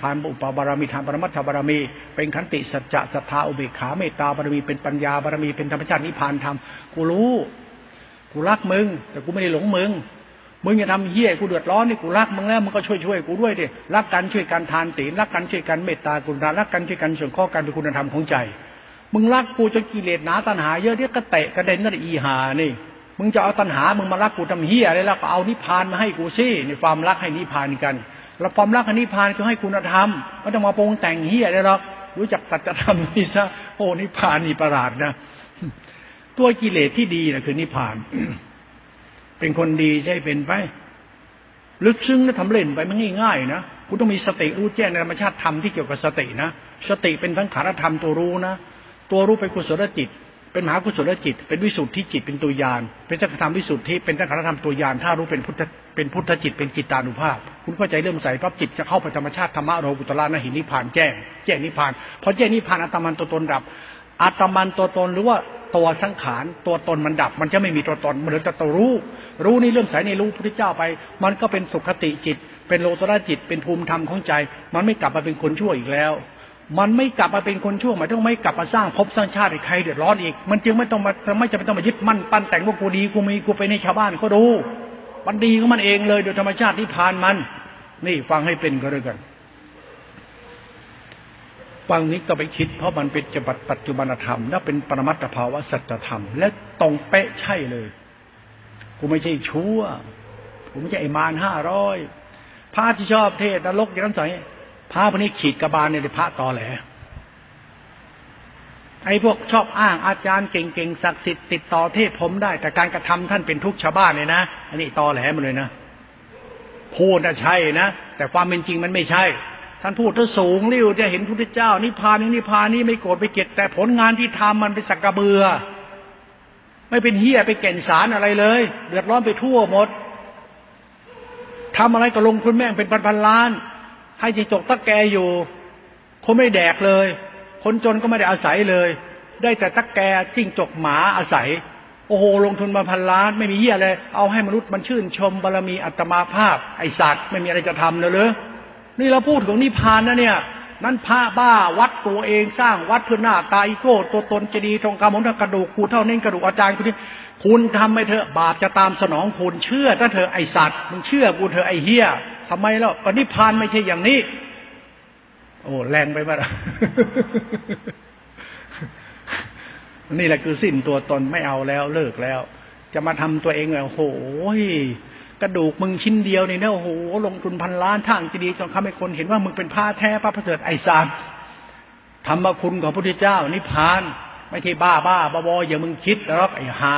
ทานอุปบารมีทานปรมัตถบารมี เป็นขันติสัจจะศรัทธาอุเบกขาเมตตาบารมีเป็นปัญญาบารมีเป็นธรรมชาตินิพพานธรรมกูรู้กูรักมึง แต่กูไม่ได้หลงมึง มึงอย่าทำเฮี้ยกูเดือดร้อนนี่กูรักมึงแล้วมึงก็ช่วยช่วยกูด้วยดิรักกันช่วยกันทานตีรักกันช่วยกันเมตตากรุณารักกันช่วยกันส่วนข้อกันเป็นคุณธรรมของใจ มึงรักกูจนกิเลสหนาตัณหาเยอะเดี๋ยวก็เตะกระเด็นนั่นอีหานี่ มึงจะเอาตัณหามึงมารักกูทำเฮี้ยอะไรแล้วก็เอานิพพานมาให้กูซิในความรักให้นิพพานกันแล้วความรักให้นิพพานคือให้คุณธรรมไม่ต้องมาปรุงแต่งเฮี้ยอะไรหรอกรู้จักสัจธรรมนี่ซะโอ้นิพพานนี่ประหลาดนะ ตัวกิเลสที่ดีนะคือนิพพาน เป็นคนดีใช่เป็นไป ลึกซึ้งนะทำเล่นไปมันง่าย ๆ นะคุณต้องมีสติรู้แจ้งในธรรมชาติธรรมที่เกี่ยวกับสตินะ สติเป็นทั้งขารธรรมตัวรู้นะ ตัวรู้เป็นกุศลจิต เป็นมหากุศลจิต เป็นวิสุทธิจิต เป็นตัวยาน เป็นจักรธรรมวิสุทธิ เป็นจักรธรรมตัวยาน ถ้ารู้เป็นพุทธ เป็นพุทธจิต เป็นจิตานุภาพ คุณเข้าใจเรื่องใส่ปั๊บจิตจะเข้าไปธรรมชาติธรรมะโรกุตละนะหินิพานแจ้ง แจ้งนิพาน พอแจ้งนิพานอัตมันตัวตนดับ อัตมันตัวตนหรือว่าตัวสังขารตัวตนมันดับ มันจะไม่มีตัวตนมันเหลือแต่ตัวรู้ รู้นี่เรื่องสายในรู้พระเจ้าไป มันก็เป็นสุขติจิต เป็นโลตระจิต เป็นภูมิธรรมของใจ มันไม่กลับมาเป็นคนชั่วอีกแล้ว มันไม่กลับมาเป็นคนชั่วหมายถึงไม่กลับมาสร้างภพสร้างชาติให้ใครเดือดร้อนอีก มันจึงไม่ต้องมาไม่จำเป็นต้องมายึดมั่นปั้นแต่งว่ากูดีกูมีกูไปในชาวบ้านเขาดูมันดีของมันเองเลยโดยธรรมชาติที่ผ่านมัน นี่ฟังให้เป็นก็เลยกัน ฟังนี้ก็ไปคิด เพราะมันเป็นจัปัจจุบันธรรม และเป็นปรมัตถภาวะสัจธรรม และตรงเป๊ะใช่เลย กูไม่ใช่ชั่วกูไม่ใช่ไอ้มารห้าร้อยพระที่ชอบเทศนรกอย่างนั้นใส่พระพวกนี้ขีดกระบาลเนี่ยพระตอแหลไอ้พวกชอบอ้างอาจารย์เก่งๆศักดิ์สิทธิ์ติดต่อเทศผมได้ แต่การกระทำท่านเป็นทุกชาวบ้านเลยนะอันนี้ตอแหลมาเลยนะพูดนะใช่นะแต่ความเป็นจริงมันไม่ใช่ ท่านพูดถ้าสูงริ้วจะเห็นพุทธเจ้า นิพพานนี้นิพพานนี้ไม่โกรธไปเก็บแต่ผลงานที่ทำมันเป็นสักกระเบือ ไม่เป็นเฮียไปแก่นสารอะไรเลย เดือดร้อนไปทั่วหมดทำอะไรก็ลงทุนแม่งเป็นพันๆล้าน ให้จิงจกตะแกอยู่ คนไม่แดกเลย คนจนก็ไม่ได้อาศัยเลย ได้แต่ตะแกจิ้งจกหมาอาศัย โอ้โหลงทุนมาพันล้าน ไม่มีเฮียเลยเอาให้มนุษย์มันชื่นชมบารมีอัตมาภาพ ไอสัตว์ไม่มีอะไรจะทำเลยเลย นี่เราพูดถึงนิพพานนะเนี่ย นั่นพระบ้าวัดตัวเองสร้างวัดเพื่อหน้าตาอีโก้ตัวตนจะดีทองคำมนกระดูกคูเท่านี้กระดูกอาจารย์คุณนี่คุณทำไปเถอะบาปจะตามสนองคุณเชื่อถ้าเธอไอสัตว์มึงเชื่อกูเธอไอเฮียทำไมแล้วก็นิพพานไม่ใช่อย่างนี้ โอ้แรงไปบ้านี่แหละคือสิ้นตัวตนไม่เอาแล้วเลิกแล้ว จะมาทำตัวเองโอ้โห กระดูกมึงชิ้นเดียวนี่นะโอ้โหลงทุนพันล้านทางจะดีจนทำให้คนเห็นว่ามึงเป็นผ้าแท้พระประเสริฐไอซานธรรมคุณของพระพุทธเจ้านิพพาน ไม่ใช่บ้าบ้าบอบออย่ามึงคิดหรอกไอหา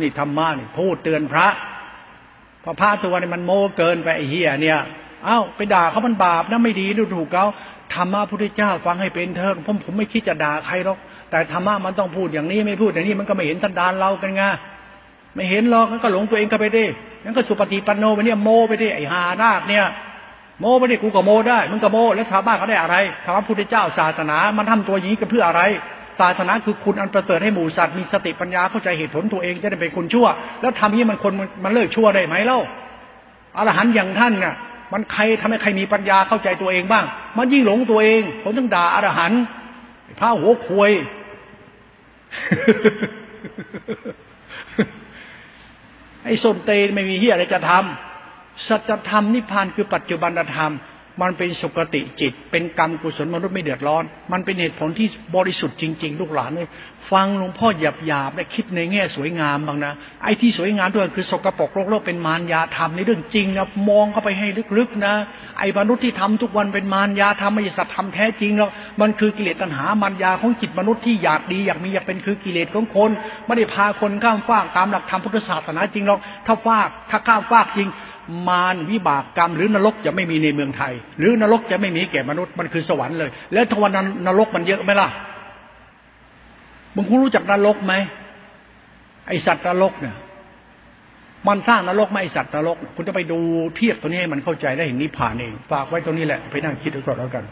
นี่ธรรมะนี่พูดเตือนพระพอพระตัวนี้มันโมเกินไปไอเฮียเนี่ยเอ้าไปด่าเขามันบาปนะไม่ดีดูถูกเขาธรรมะพระพุทธเจ้าฟังให้เป็นเถอะผมผมไม่คิดจะด่าใครหรอกแต่ธรรมะมันต้องพูดอย่างนี้ไม่พูดอย่างนี้มันก็ไม่เห็นสันดานเรากันไง ไม่เห็นหรอกงั้นก็หลงตัวเองก็ไปดิงั้นก็สุปฏิปันโนไปเนี่ยโมไปดิไอหานาคเนี่ย โมไปดิกูก็โมได้มึงก็โมแล้วชาวบ้านเขาได้อะไรคำว่าพุทธเจ้าศาสนา มันทำตัวอย่างนี้กันเพื่ออะไรศาสนาคือคุณอันประเสริฐให้หมู่สัตว์มีสติปัญญาเข้าใจเหตุผลตัวเองจะได้เป็นคนชั่ว แล้วทำนี้มันคนมันเลิกชั่วได้ไหมเล่าอรหันต์อย่างท่านเนี่ยมันใครทำให้ใครมีปัญญาเข้าใจตัวเองบ้าง มันยิ่งหลงตัวเองผมต้องด่าอรหันต์พระหัวควย ไอ้ส้นเตนไม่มีเฮียอะไรจะทำสัจธรรมนิพพานคือปัจจุบันธรรม มันเป็นสุกติจิต เป็นกรรมกุศลมนุษย์ไม่เดือดร้อน มันเป็นเหตุผลที่บริสุทธิ์จริง ๆ ลูกหลานเลยฟังหลวงพ่อหยาบหยาบและคิดในแง่สวยงามบ้างนะไอ้ที่สวยงามด้วยคือสกปรกโลกโลกเป็นมารยาธรรมในเรื่องจริงนะมองเข้าไปให้ลึกๆนะ ไอ้มนุษย์ที่ทำทุกวันเป็นมารยาธรรมไม่ใช่สัตธรรมแท้จริงหรอกมันคือกิเลสตัณหามารยาของจิตมนุษย์ที่อยากดีอยากมีอยากเป็นคือกิเลสของคน ไม่ได้พาคนข้ามฟากตามหลักธรรมพุทธศาสนาจริงหรอกถ้าฟากถ้าข้ามฟากจริง มารวิบากกรรม หรือนรกจะไม่มีในเมืองไทย หรือนรกจะไม่มีแก่มนุษย์มันคือสวรรค์เลย แล้วทวันนรกมันเยอะไหมล่ะมึงคุณรู้จักนรกไหมไอสัตว์นรกเนี่ยมันสร้างนรกไม่สัตว์นรก คุณจะไปดูเทียบตัวนี้ให้มันเข้าใจได้เห็นนิพพานเองฝากไว้ตรงนี้แหละไปนั่งคิดดูก่อนแล้วกัน